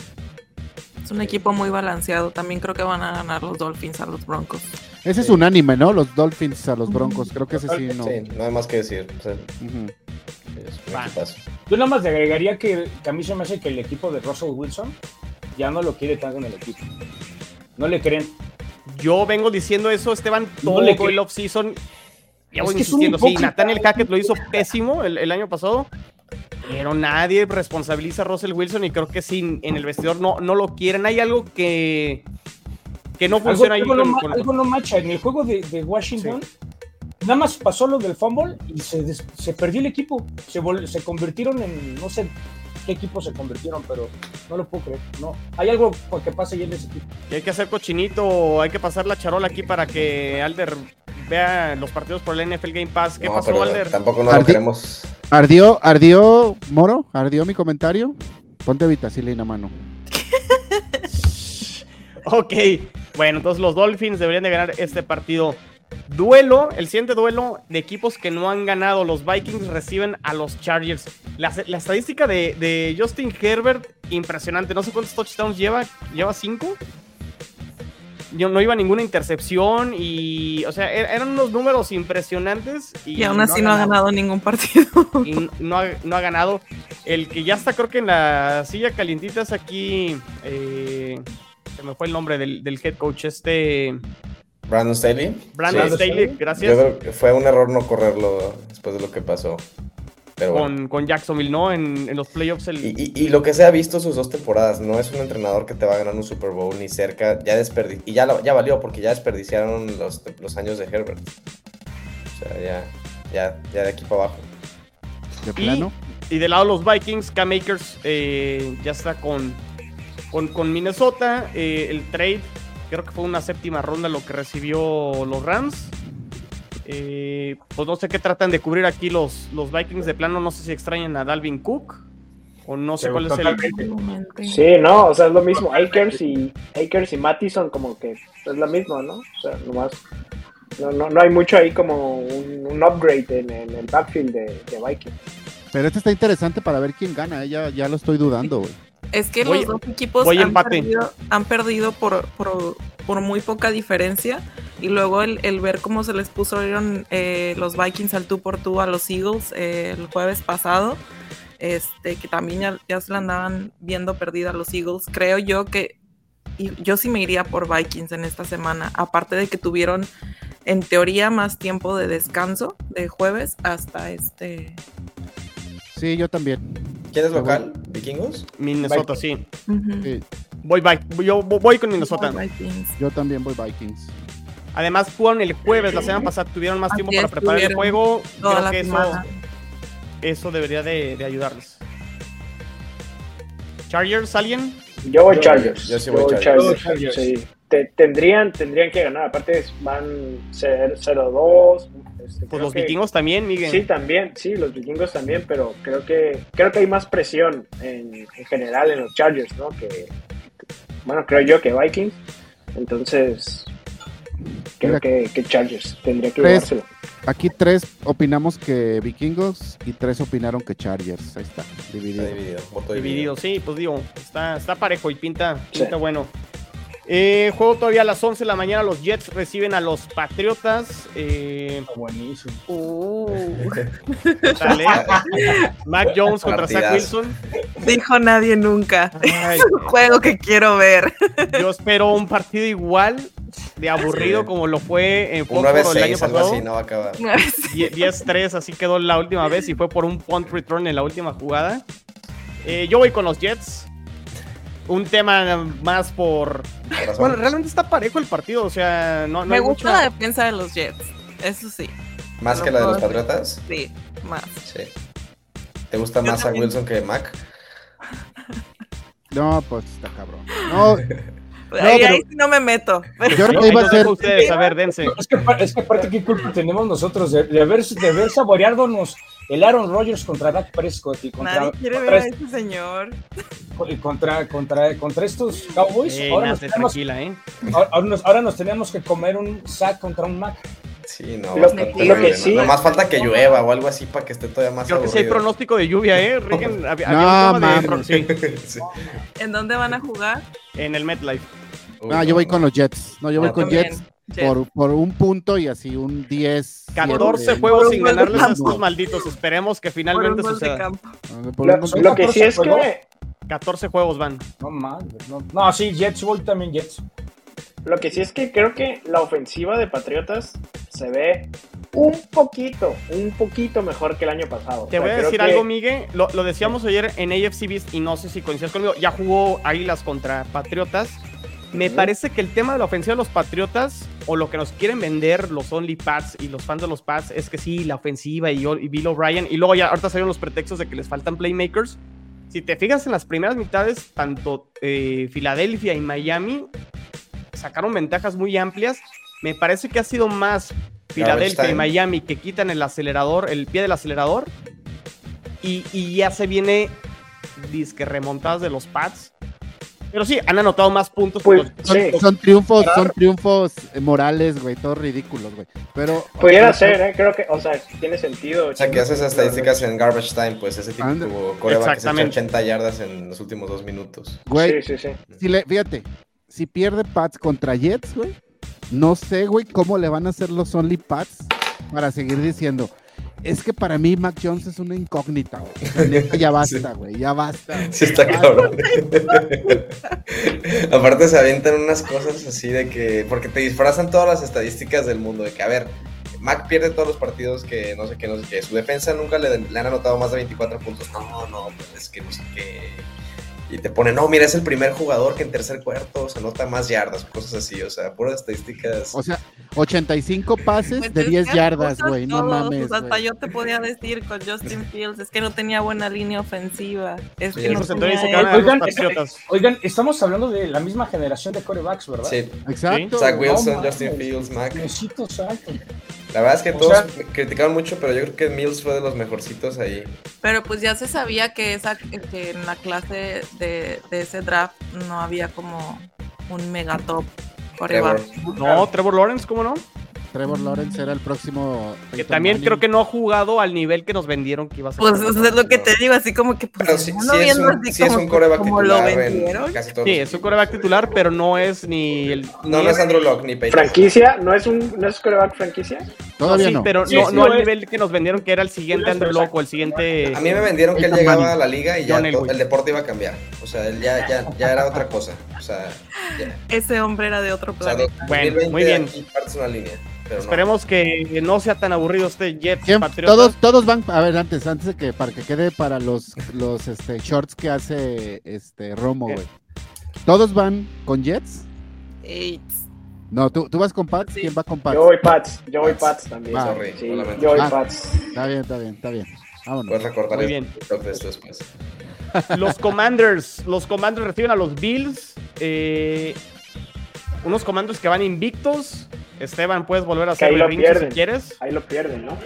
Es un equipo muy balanceado. También creo que van a ganar los Dolphins a los Broncos. ese es unánime, ¿no? Los Dolphins a los Broncos, creo que ese sí, no. Sí, no hay más que decir. O sea, es equipazo. Yo nada más le agregaría que, que a mí se me hace que el equipo de Russell Wilson ya no lo quiere tanto en el equipo. No le creen. Yo vengo diciendo eso, Esteban, No todo cre- el off-season. Ya voy insistiendo, sí. Nathaniel Hackett lo hizo pésimo el, el año pasado, pero nadie responsabiliza a Russell Wilson y creo que sí, en el vestidor no, no lo quieren. Hay algo que, que no Algo, funciona ahí. algo no, con- ma- con- algo no macha. En el juego de, de Washington, nada más pasó lo del fumble y se, se perdió el equipo. Se, se convirtieron en, no sé qué equipo se convirtieron, pero no lo puedo creer. No, hay algo que pasa ahí en ese equipo. y hay que hacer cochinito, hay que pasar la charola aquí para que Alder vea los partidos por el NFL Game Pass. ¿Qué No, pasó, pero Alder? Tampoco no lo Ardi- queremos. ¿Ardió, ardió, Moro? ¿Ardió mi comentario? Ponte vitacilina, mano. Ok, bueno, entonces los Dolphins deberían de ganar este partido. Duelo, el siguiente duelo de equipos que no han ganado. Los Vikings reciben a los Chargers. La, la estadística de, de Justin Herbert, impresionante. No sé cuántos touchdowns lleva. ¿Lleva cinco? Yo no iba ninguna intercepción y, o sea, er- eran unos números impresionantes. Y, Y aún así no ha ganado ningún partido. y no ha, no ha ganado. El que ya está, creo que en la silla calientita es aquí. eh, se me fue el nombre del, del head coach, este. Brandon Staley. Brandon Sí. Staley, Yo gracias. creo que fue un error no correrlo después de lo que pasó. Pero bueno. Con, con Jacksonville, ¿no? En, en los playoffs. El, Y, y- y lo que se ha visto sus dos temporadas, no es un entrenador que te va a ganar un Super Bowl ni cerca, ya desperdi y ya, lo- ya valió porque ya desperdiciaron los, los años de Herbert. O sea, ya, ya, ya de aquí para abajo. ¿De Y-? Y del lado de los Vikings, Cam Akers eh, ya está con, con, con Minnesota. Eh, el trade, creo que fue una séptima ronda lo que recibió los Rams. Eh, pues no sé qué tratan de cubrir aquí los, los Vikings de plano. No sé si extrañan a Dalvin Cook. O no sé Pero cuál es el. Sí, no, o sea, es lo mismo. Akers y Akers y Mattison como que es lo mismo, ¿no? O sea, nomás no, no, no hay mucho ahí como un, un upgrade en, en el backfield de, de Vikings. Pero este está interesante para ver quién gana, eh, ya, ya lo estoy dudando, güey. Es que Voy- los dos equipos han perdido, han perdido por, por, por muy poca diferencia. Y luego el, el ver cómo se les pusieron eh, los Vikings al tú por tú a los Eagles eh, el jueves pasado, este, que también ya, ya se la andaban viendo perdida a los Eagles. Creo yo que y yo sí me iría por Vikings en esta semana. Aparte de que tuvieron en teoría más tiempo de descanso de jueves hasta este. Sí, yo también. ¿Quién es local? ¿Vikingos? Minnesota, sí. Ujú. Sí, Voy, yo voy con Minnesota. Yo también voy Vikings. Además, jugaron el jueves, la semana pasada tuvieron más Así tiempo para preparar el juego. Creo que eso, eso debería de, de ayudarles. Chargers, ¿alguien? Yo voy Chargers. yo sí voy Chargers. Chargers. Sí. Te- tendrían, tendrían que ganar. Aparte, van 0-2. Este, Pues los que- vikingos también, Miguel. Sí, también, sí, los vikingos también, pero creo que creo que hay más presión en, en general en los Chargers, ¿no? Que bueno, creo yo que Vikings. Entonces, creo Mira. que, que Chargers tendría que Tres. llevárselo. Aquí tres opinamos que vikingos y tres opinaron que Chargers. Ahí está, Está dividido. dividido. Voto Dividido, sí, pues digo, está, está parejo y pinta, Sí. pinta bueno. Eh, juego todavía a las 11 de la mañana, los Jets reciben a los Patriotas. Eh, buenísimo. dale. Mac Jones contra Zach. Wilson. Dijo nadie nunca. Ay, Es un juego que quiero ver. yo espero un partido igual de aburrido Sí. como lo fue en Un Foxborough el año 9-6, algo pasado. así, no va a acabar. Die- 10-3, así quedó la última vez y fue por un punt return en la última jugada. Eh, yo voy con los Jets. Un tema más por. Bueno, realmente está parejo el partido, o sea, no, no Me hay gusta mucha- la defensa de los Jets. Eso sí, ¿Más que la de los Patriotas? sí, más. Sí. ¿Te gusta Yo más a. Wilson que Mac? No, pues está cabrón. No, ahí, pero- ahí sí no me meto. yo creo que iba a ser. a ustedes, a ver, dense. Es que, es que aparte, ¿qué culpa tenemos nosotros de, de haber, de haber saboreándonos el Aaron Rodgers contra Dak Prescott y contra, Nadie quiere ver contra, a ese señor. y contra, contra, contra estos Cowboys? Eh, ahora, nos tenemos, tranquila, ¿eh? ahora, ahora nos, ahora nos tenemos que comer un sack contra un Mac. Sí, no, Lo- bastante lo que ¿no? sí- Nomás falta que llueva o algo así para que esté todavía más Creo que sí hay aburrido. pronóstico de lluvia, ¿eh? Había, No, había un tema de- sí, Sí. ¿En dónde van a jugar? en el MetLife. Uy, No, yo voy con los Jets. No, yo voy No, con también. Jets Por, por un punto y así un 10. 14 siete. juegos Por un sin ganarles a estos malditos. Esperemos que Por un finalmente suceda. Lo, que sí es ¿Catorce que 14 juegos van. No mames, no, no, sí, Jets, voy también Jets. lo que sí es que creo que la ofensiva de Patriotas se ve un poquito, un poquito mejor que el año pasado. Te O sea, voy a decir que- algo, Miguel. Lo, lo decíamos ayer en AFC Beast y no sé si coincides conmigo. Ya jugó Águilas contra Patriotas. Me parece que el tema de la ofensiva de los Patriotas, o lo que nos quieren vender los Only Pats y los fans de los Pats, es que sí, la ofensiva y, y Bill O'Brien. Y luego ya ahorita salieron los pretextos de que les faltan playmakers. Si te fijas en las primeras mitades, tanto eh, Filadelfia y Miami sacaron ventajas muy amplias. Me parece que ha sido más Filadelfia y. Miami que quitan el acelerador, el pie del acelerador. Y, y ya se viene disque remontadas de los Pats. Pero sí, han anotado más puntos. Pues, los- Son, sí, son triunfos, son triunfos eh, morales, güey, todos ridículos, güey. Pero pudiera ser, ¿eh? Creo que, o sea, tiene sentido. O sea, que haces estadísticas en garbage time, pues ese tipo Anda. coreback que se echa Exactamente. 80 yardas en los últimos dos minutos. güey, Sí, sí, sí. si le, fíjate, si pierde Pats contra Jets, güey, no sé, güey, cómo le van a hacer los Only Pats para seguir diciendo. Es que para mí Mac Jones es una incógnita, güey. Ya basta, güey, ya basta. Sí, está cabrón. Aparte se avientan unas cosas así de que, porque te disfrazan todas las estadísticas del mundo, de que, a ver, Mac pierde todos los partidos que no sé qué, no sé qué, su defensa nunca le, le han anotado más de 24 puntos, no, no, pues es que no sé qué. Y te pone, no, mira, es el primer jugador que en tercer cuarto se anota más yardas, cosas así, o sea, puras estadísticas. O sea, 85 pases Pues de es 10 que yardas, güey, no mames. pues hasta yo te podía decir con Justin Fields, es que no tenía buena línea ofensiva. Es Sí, que no tenía Oigan. Oigan, estamos hablando de la misma generación de corebacks, ¿verdad? Sí, Exacto. Zach. Wilson, No Justin. Fields, Mac. La verdad es que O todos sea- criticaron mucho, pero yo creo que Mills fue de los mejorcitos ahí. Pero pues ya se sabía que, esa, que en la clase de, de ese draft no había como un megatop coreback. Trevor. No, Trevor Lawrence, ¿cómo no? Trevor Lawrence era el próximo. Que también Manning. creo que no ha jugado al nivel que nos vendieron que iba a ser. Pues eso es lo que te digo, así como que pues Pero sí, uno sí es viendo un, así sí es como un que- coreback como lo titular en vendieron. casi todos Sí, es un coreback titular, pero no es ni el. No, ni no es Andrew Locke ni Peyton. ¿Franquicia? ¿No es un no es coreback franquicia? Todavía sí, no. pero Sí, no, sí no lo al es. nivel que nos vendieron que era el siguiente Andrew. Locke o el siguiente. A mí me vendieron que él llegaba Manning. a la liga y ya Elway. el deporte iba a cambiar. O sea, él ya, ya, ya era otra cosa. O sea, ya. Ese hombre era de otro O sea, planeta. Bueno, 2020 muy bien. aquí partes una línea. Pero no. Esperemos que no sea tan aburrido este Jets ¿Quién- Patriotas. todos, todos van, a ver, antes, antes de que para que quede para los, los este, shorts que hace este Romo, güey. ¿Todos van con Jets? Eight. No, ¿tú, tú vas con Pats? Sí. ¿Quién va con Pats? Yo voy Pats, yo voy Pats. Pats también. Va. Sorry, Sí, yo voy Ah. Pats. Está bien, está bien, está bien. Vámonos. Puedes recortar Muy el bien. Esto después. Los Commanders. Los Commanders reciben a los Bills. eh, unos Commanders que van invictos. Esteban, puedes volver a hacer lo berrinche si quieres. Ahí lo pierden, ¿no?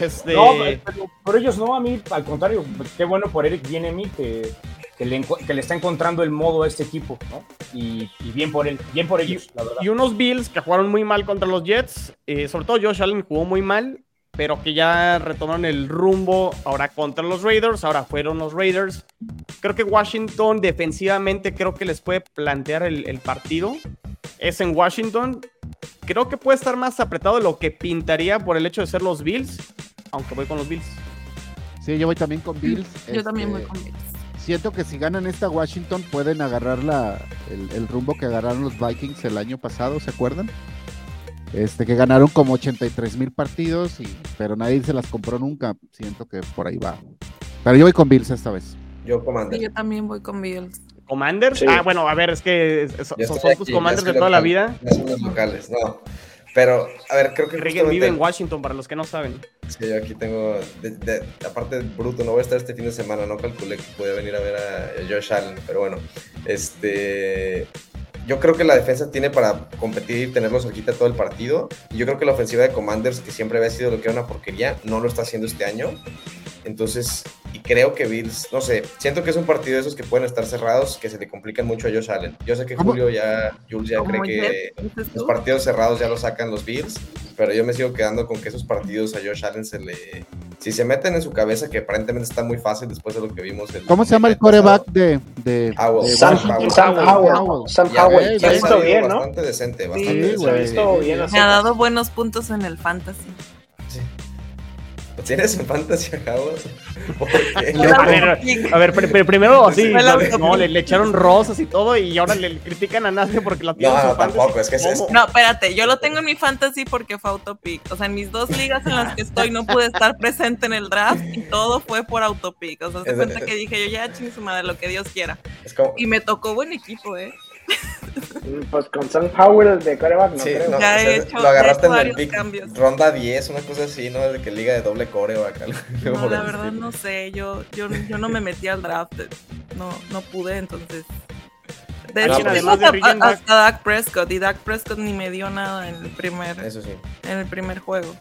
Este, No, pero por ellos no, a mí, al contrario, qué bueno por Eric Bienemi que, que, le, que le está encontrando el modo a este equipo, ¿no? Y, y bien por él, bien por ellos, la verdad. y unos Bills que jugaron muy mal contra los Jets. eh, sobre todo Josh Allen jugó muy mal. Pero que ya retomaron el rumbo ahora contra los Raiders. Ahora fueron los Raiders. Creo que Washington defensivamente creo que les puede plantear el, el partido. Es en Washington. Creo que puede estar más apretado de lo que pintaría por el hecho de ser los Bills. Aunque voy con los Bills. Sí, yo voy también con Bills. Yo también voy Este, con Bills. Siento que si ganan esta Washington pueden agarrar la, el, el rumbo que agarraron los Vikings el año pasado, ¿se acuerdan? Este, que ganaron como 83 mil partidos, y, pero nadie se las compró nunca. Siento que por ahí va. Pero yo voy con Bills esta vez. Yo Sí, comando. yo también voy con Bills. ¿Commanders? Sí. Ah, bueno, a ver, es que es- son, estoy tus Commanders de toda la vida. no son los locales, no. Pero, a ver, creo que. Reagan vive en Washington, para los que no saben. Sí, yo aquí tengo. de- de- aparte, bruto, no voy a estar este fin de semana. No calculé que podía venir a ver a Josh Allen. Pero bueno, este. Yo creo que la defensa tiene para competir y tenerlo cerquita todo el partido. Y yo creo que la ofensiva de Commanders, que siempre había sido lo que era una porquería, no lo está haciendo este año. Entonces, y creo que Bills, no sé, siento que es un partido de esos que pueden estar cerrados, que se le complican mucho a Josh Allen. Yo sé que ¿Cómo? Julio ya, Jules ya cree que los tú. partidos cerrados ya lo sacan los Bills, pero yo me sigo quedando con que esos partidos a Josh Allen se le... Si se meten en su cabeza, que aparentemente está muy fácil después de lo que vimos. El, ¿Cómo se llama el pasado, coreback de, de, Howell. de Sam, Howell. Sam Howell. Howell. Sam Ya, Howell. güey, Se ha visto bien, ¿no? Bastante decente, bastante Sí, Se ha decente. visto bien. Me ha dado buenos puntos en el fantasy. ¿Tienes en fantasy a el A ver, autopick. A ver, pr- pr- primero así, no, le, le echaron rosas y todo y ahora le, critican a nadie porque la tiene No, no, tampoco, es que es- es-. No, espérate, yo lo tengo en mi fantasy porque fue autopick. O sea, en mis dos ligas en las que estoy no pude estar presente en el draft y todo fue por autopick. O sea, se cuenta que dije yo ya chingue su madre, lo que Dios quiera. es como... Y me tocó buen equipo, ¿eh? Pues con Sam Howell de coreback, no Sí, creo. no, Ya o sea, he hecho- lo agarraste he hecho en el pick, cambios. ronda 10, una cosa así, ¿no? De que liga de doble core o acá. algo No, la verdad no sé, yo, yo, yo no me metí al draft, no, no pude, entonces... De Alguien hecho, además fuimos de a- Regan a- Dak- hasta Dak Prescott y Dak Prescott ni me dio nada en el primer, Eso sí. en el primer juego.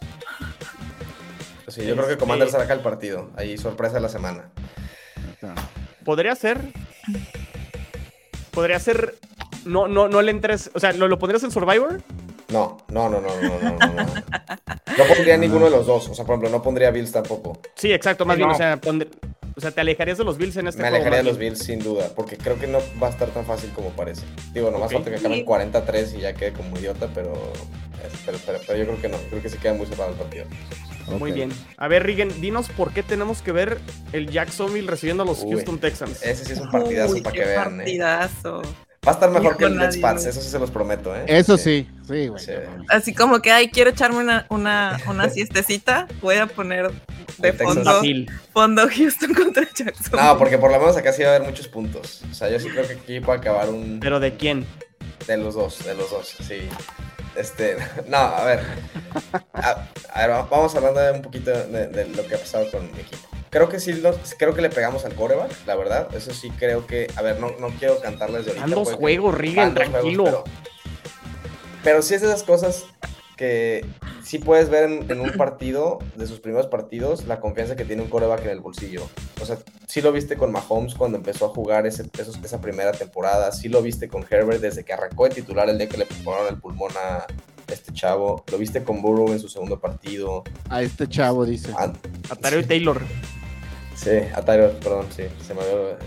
Sí, yo creo que Este- Commander saca el partido. Ahí sorpresa de la semana. Podría ser. Podría ser. No, no, no le entres. O sea, ¿lo, lo pondrías en Survivor? No, no, no, no, no, no, no. No, no pondría ninguno de los dos. O sea, por ejemplo, no pondría Bills tampoco. Sí, exacto, más Sí, bien. no. O sea, pondr- o sea, te alejarías de los Bills en este Me juego, alejaría de los. Bills sin duda, porque creo que no va a estar tan fácil como parece. Digo, nomás falta que acaben Sí. 43 y ya quede como idiota, pero, pero, pero, pero yo creo que no. Creo que sí queda muy cerrado el partido. Muy Ok. bien. A ver, Rigen, dinos por qué tenemos que ver el Jacksonville recibiendo a los Uy. Houston Texans. Ese sí es un partidazo Uy, para qué que vean, ¿eh? Va a estar mejor que el Hijo, Jets nadie, Pats, güey. eso sí se los prometo, ¿eh? Eso sí, sí, güey. Sí. Así como que, ay, quiero echarme una, una, una siestecita, voy a poner de fondo, Fácil. fondo Houston contra Jackson. No, porque por lo menos acá sí va a haber muchos puntos. O sea, yo sí creo que aquí puede acabar un... ¿Pero de quién? De los dos, de los dos, sí. Este, no, a ver. A, a ver, va- vamos hablando de un poquito de, de lo que ha pasado con mi equipo. Creo que sí, lo- creo que le pegamos al coreback, la verdad. Eso sí creo que, a ver, no, no quiero cantarles de ahorita. Juegos, juegos, tranquilo. pero, pero sí es de esas cosas que sí puedes ver en, en un partido, de sus primeros partidos, la confianza que tiene un coreback en el bolsillo. O sea, sí lo viste con Mahomes cuando empezó a jugar ese, esos- esa primera temporada, sí lo viste con Herbert desde que arrancó de titular el día que le perforaron el pulmón a, este chavo. Lo viste con Burrow en su segundo partido. A este chavo, dice. A, Atario Taylor. sí, a Tyrod, perdón, sí, se me había...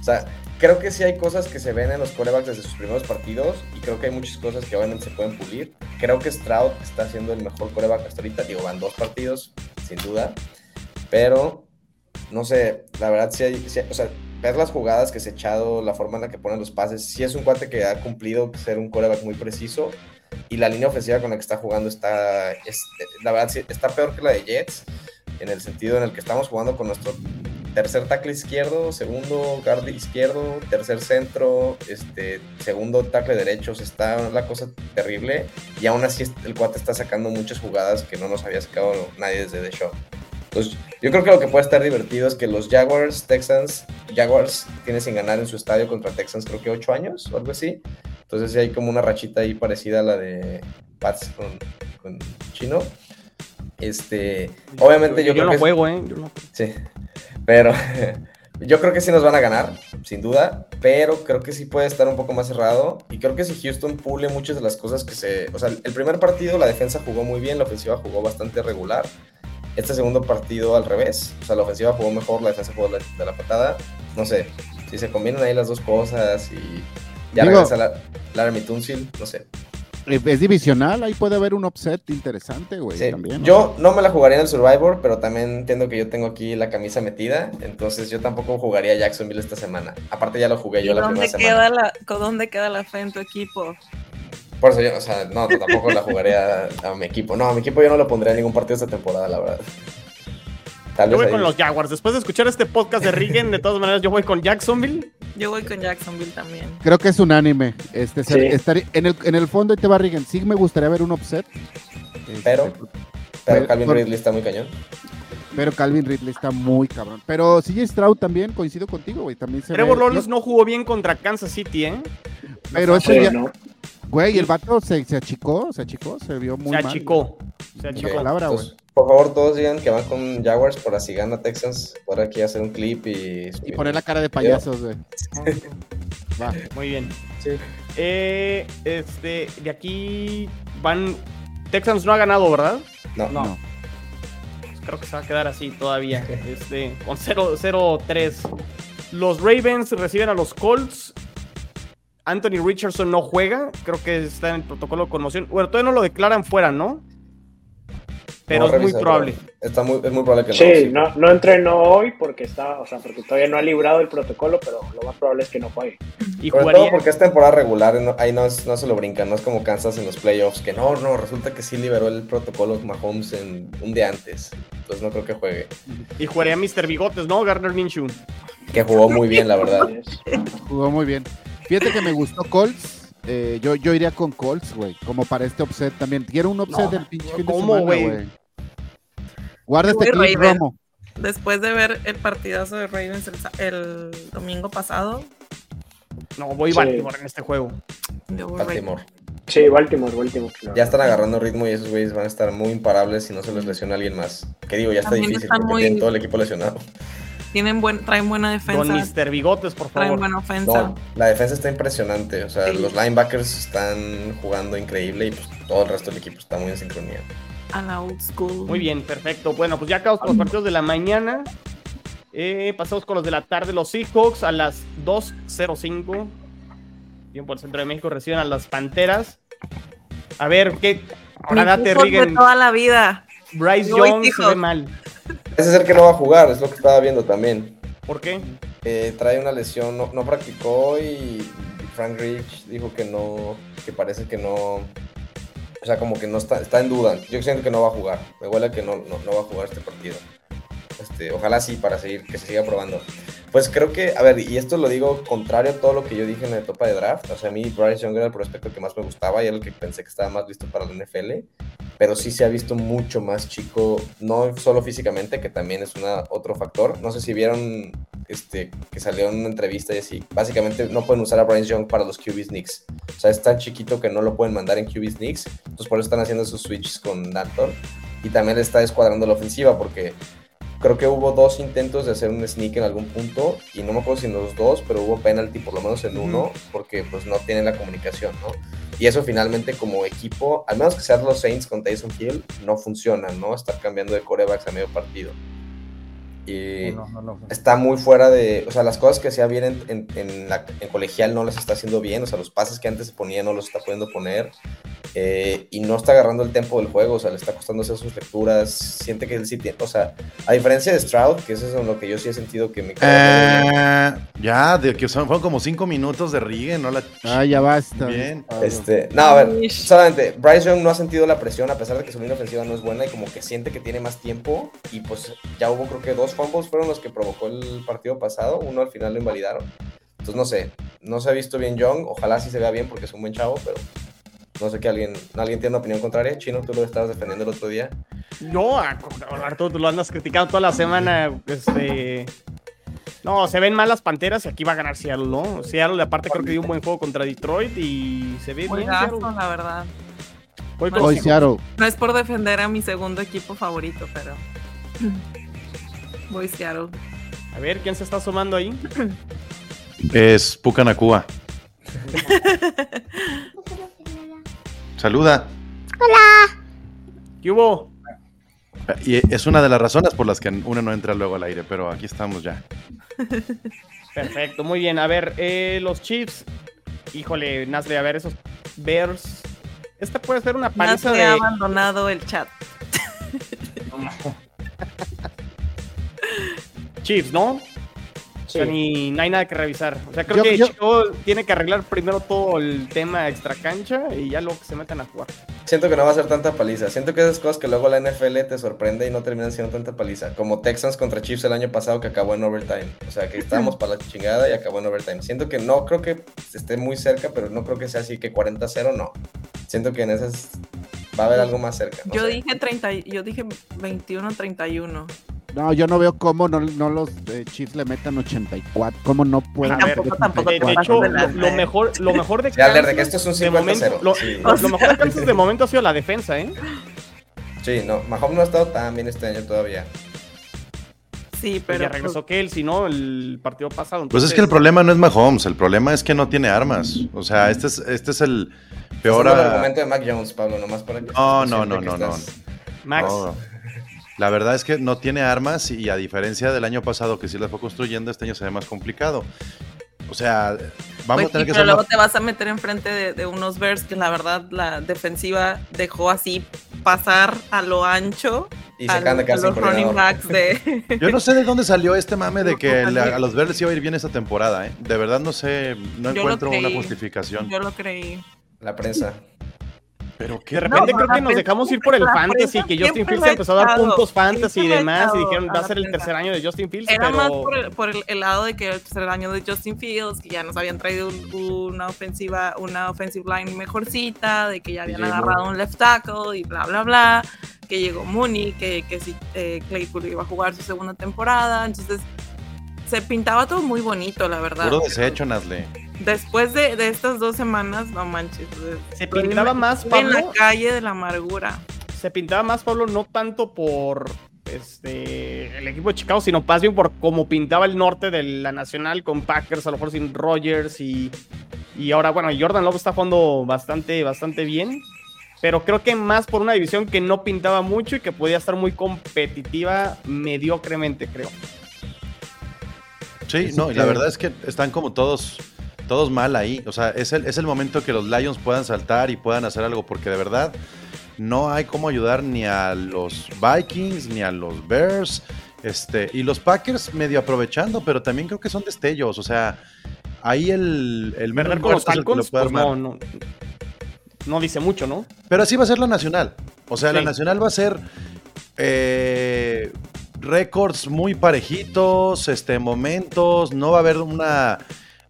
O sea, creo que sí hay cosas que se ven en los corebacks desde sus primeros partidos y creo que hay muchas cosas que obviamente se pueden pulir. Creo que Stroud está siendo el mejor coreback hasta ahorita. Digo, van dos partidos, sin duda. Pero, no sé, la verdad sí hay... sí o sea, ver las jugadas que se ha echado, la forma en la que ponen los pases, sí es un cuate que ha cumplido ser un coreback muy preciso. Y la línea ofensiva con la que está jugando está, es- la verdad, sí, está peor que la de Jets, en el sentido en el que estamos jugando con nuestro tercer tackle izquierdo, segundo guard izquierdo, tercer centro, este, segundo tackle derecho, o sea, está la cosa terrible. Y aún así el cuate está sacando muchas jugadas que no nos había sacado nadie desde The Show. Entonces, yo creo que lo que puede estar divertido es que los Jaguars, Texans, Jaguars tienen sin ganar en su estadio contra Texans creo que 8 años o algo así. Entonces sí hay como una rachita ahí parecida a la de Pats con, con Chino. Este, obviamente yo, yo, creo no que juego, ¿eh? Yo no- sí, pero yo creo que sí nos van a ganar, sin duda, pero creo que sí puede estar un poco más cerrado y creo que si Houston pule muchas de las cosas que se, o sea, el primer partido la defensa jugó muy bien, la ofensiva jugó bastante regular. Este segundo partido al revés, o sea, la ofensiva jugó mejor, la defensa jugó de la, de la patada. No sé, si se combinan ahí las dos cosas y ya Digo- regresa la, Laramie Tunsil, no sé. Eh, Es divisional, ahí puede haber un upset interesante, güey. Sí, también, ¿no? Yo no me la jugaría en el Survivor, pero también entiendo que yo tengo aquí la camisa metida, entonces yo tampoco jugaría a Jacksonville esta semana. Aparte ya lo jugué ¿Y yo la dónde primera queda, semana. la, ¿Dónde queda la fe en tu equipo? Por eso yo, o sea, no, tampoco la jugaría a, a mi equipo. No, a mi equipo yo no lo pondría en ningún partido esta temporada, la verdad. Tal Yo voy con los Jaguars. Después de escuchar este podcast de Rigen, de todas maneras, yo voy con Jacksonville. Yo voy con Jacksonville también. Creo que es unánime. Este, Sí. en, el, en el fondo, y te va Rigen, sí me gustaría ver un upset. Este, Pero- Pero Calvin por- Ridley está muy cañón. pero Calvin Ridley está muy cabrón. Pero CJ Stroud también, coincido contigo, güey. También se Trevor Lawrence no jugó bien contra Kansas City, ¿eh? Pero eso ya, ¿no? güey, el vato se, se achicó, se achicó, se vio muy Se mal. achicó. Se Ok, achicó. palabra, entonces, por favor, todos digan que van con Jaguars para si gana Texans. Por aquí hacer un clip y... Y poner la cara de payasos, güey. Va. Muy bien. Sí. Eh, este, de aquí van. Texans no ha ganado, ¿verdad? No, No. No. Pues creo que se va a quedar así todavía. Este, con 0-3. Los Ravens reciben a los Colts. Anthony Richardson no juega. Creo que está en el protocolo de conmoción. Bueno, todavía no lo declaran fuera, ¿no? Pero es muy probable. Está muy, es muy probable que no. Sí, no, no entrenó hoy porque está, o sea, porque todavía no ha librado el protocolo, pero lo más probable es que no juegue. Y Sobre jugaría. todo porque es temporada regular, no- ahí no, es- no se lo brincan, no es como Kansas en los playoffs, que no, no, resulta que sí liberó el protocolo Mahomes en un día antes, entonces no creo que juegue. Y jugaría Mr. Bigotes, ¿no? Garner Minshew. Que jugó muy bien, la verdad. Jugó muy bien. Fíjate que me gustó Colts. Eh, yo, yo iría con Colts, güey. Como para este upset también. Quiero un upset No, del pinche fin de ¿cómo, semana, güey? güey. Guarda este clip. Romo. Después de ver el partidazo de Ravens el, el domingo pasado, No, voy Sí. Baltimore en este juego. yo voy Ravens. Baltimore. sí, Baltimore, Baltimore. Ya están agarrando ritmo y esos güeyes van a estar muy imparables si no se les lesiona alguien más. Que digo, ya está También difícil están porque muy- tienen todo el equipo lesionado. Tienen buen, traen buena Don defensa, Mr. Bigotes, por traen favor. buena ofensa. No, la defensa está impresionante, o sea, Sí. los linebackers están jugando increíble y pues todo el resto del equipo está muy en sincronía. A la old school. Muy bien, perfecto. Bueno, pues ya acabamos con los partidos de la mañana. Eh, pasamos con los de la tarde. Los Seahawks a las 2.05. Tiempo al centro de México. Reciben a las Panteras. A ver, ¿qué? Ahora date, Rigen. toda la vida. Bryce Young se ve mal. Es el que no va a jugar, es lo que estaba viendo también. ¿Por qué? Eh, trae una lesión, no, no practicó y Frank Rich dijo que no, que parece que no, o sea, como que no está, está en duda. Yo siento que no va a jugar, me huele a que no, no, no va a jugar este partido. Este, ojalá sí, para seguir, que se siga probando. Pues creo que, a ver, y esto lo digo contrario a todo lo que yo dije en el topa de draft. O sea, a mí Bryce Young era el prospecto que más me gustaba y era el que pensé que estaba más listo para la NFL. Pero sí se ha visto mucho más chico, no solo físicamente, que también es una, otro factor. No sé si vieron este, que salió en una entrevista y así. Básicamente no pueden usar a Bryce Young para los QB sneaks. O sea, es tan chiquito que no lo pueden mandar en QB sneaks. Entonces por eso están haciendo esos switches con Dalton. Y también le está descuadrando la ofensiva porque creo que hubo dos intentos de hacer un sneak en algún punto y no me acuerdo si en los dos, pero hubo penalty por lo menos en uno porque pues no tienen la comunicación, ¿no? Y eso finalmente como equipo, al menos que sean los Saints con Tyson Hill, no funciona, ¿no? Estar cambiando de corebacks a medio partido. Y No, no, no. está muy fuera de, o sea, las cosas que hacía bien en, en- en la, en colegial no las está haciendo bien, o sea, los pases que antes se ponía no los está pudiendo poner eh, y no está agarrando el tempo del juego, o sea, le está costando hacer sus lecturas, siente que él sí tiene, o sea, a diferencia de Stroud, que eso es en lo que yo sí he sentido que me Eh, ya, de que son, fueron como cinco minutos de Rigue, ¿no? La... Ah, ya basta. Bien. Pablo. Este, no, a ver, solamente, Bryce Young no ha sentido la presión a pesar de que su línea ofensiva no es buena y como que siente que tiene más tiempo y pues ya hubo creo que dos fumbles fueron los que provocó el partido pasado, uno al final lo invalidaron. Entonces no sé, no se ha visto bien Young, ojalá sí se vea bien porque es un buen chavo, pero no sé que alguien, alguien tiene una opinión contraria. Chino, tú lo estabas defendiendo el otro día. No, Arturo, tú lo andas criticando toda la semana. Este. No, se ven mal las panteras y aquí va a ganar Seattle, ¿no? Seattle, aparte, creo que dio un buen juego contra Detroit y se ve bien. Juegazo, Seattle. la verdad. Voy con Hoy los Seattle. No es por defender a mi segundo equipo favorito, pero. Voy Seattle. A ver, ¿quién se está sumando ahí? Es Pucanacua. Saluda. ¿Qué hubo? Y es una de las razones por las que uno no entra luego al aire, pero aquí estamos ya. Perfecto, muy bien. A ver, eh, los Chiefs. Híjole, Nasle, a ver, esos Bears. Esta puede ser una paliza ha de. abandonado el chat. Chiefs, ¿no? O sea, Sí. ni, no hay nada que revisar. O sea, creo Yo- que yo- Chicago tiene que arreglar primero todo el tema extra cancha y ya luego que se metan a jugar. Siento que no va a ser tanta paliza. Siento que esas cosas que luego la NFL te sorprende y no terminan siendo tanta paliza. Como Texans contra Chiefs el año pasado que acabó en overtime. O sea, que estábamos para la chingada y acabó en overtime. Siento que no creo que esté muy cerca, pero no creo que sea así que 40-0, no. Siento que en esas va a haber algo más cerca. no Yo sé. dije 30, y- yo dije 21-31. No, yo no veo cómo no, no los eh, Chiefs le metan 84. ¿Cómo no pueden? A ver, Tampoco, tampoco De, de hecho, de lo, mejor, lo mejor de Ya, Kansas, de que esto es un de momento, 50-0. lo, sí. lo mejor de Kansas de momento ha sido la defensa, ¿eh? Sí, no, Mahomes no ha estado tan bien este año todavía. Sí, Pero pero. ya regresó Kelsey, ¿no? El partido pasado. Pues es entonces- que el problema no es Mahomes, el problema es que no tiene armas. O sea, este es, este es el peor. Ese es el argumento de Mac Jones, Pablo, nomás para que... No, no, no, no, no. Max, No. La verdad es que no tiene armas y a diferencia del año pasado que sí las fue construyendo, este año se ve más complicado. O sea, vamos Pues a tener sí, que pero luego más- te vas a meter enfrente de, de unos Bears que la verdad la defensiva dejó así pasar a lo ancho Y se de a quedar sin los running backs de... Yo no sé de dónde salió este mame de que le- a los verdes iba a ir bien esta temporada, ¿eh? De verdad no sé, no Yo encuentro una justificación. Yo lo creí. La prensa. Pero de qué repente No, creo que nos dejamos ir por el fantasy, que Justin Fields empezó a dar puntos fantasy y demás, y dijeron va a ser el tercer año de Justin Fields, Era pero... más por, el, por el, el lado de que el tercer año de Justin Fields, que ya nos habían traído un- una ofensiva, una offensive line mejorcita, de que ya habían agarrado un left tackle y bla bla bla, que llegó Mooney, que, que si eh, Claypool iba a jugar su segunda temporada, entonces se pintaba todo muy bonito, la verdad. puro desecho, Nazle. Después de, de estas dos semanas, no manches. Se pintaba más, estoy en la Pablo, calle de la amargura. se pintaba más, Pablo, no tanto por este el equipo de Chicago, sino más bien por cómo pintaba el norte de la Nacional con Packers, a lo mejor sin Rogers y, y ahora, bueno, Jordan Love está jugando bastante, bastante bien. Pero creo que más por una división que no pintaba mucho y que podía estar muy competitiva mediocremente, creo. Sí, no, y la verdad es que están como todos, todos mal ahí. O sea, es el, es el momento que los Lions puedan saltar y puedan hacer algo, porque de verdad no hay cómo ayudar ni a los Vikings ni a los Bears. Este, y los Packers medio aprovechando, pero también creo que son destellos. O sea, ahí el, el Perder con los Falcons, pues no, no, no dice mucho, ¿no? Pero así va a ser la nacional. O sea, la nacional va a ser eh, récords muy parejitos, este, momentos. No va a haber una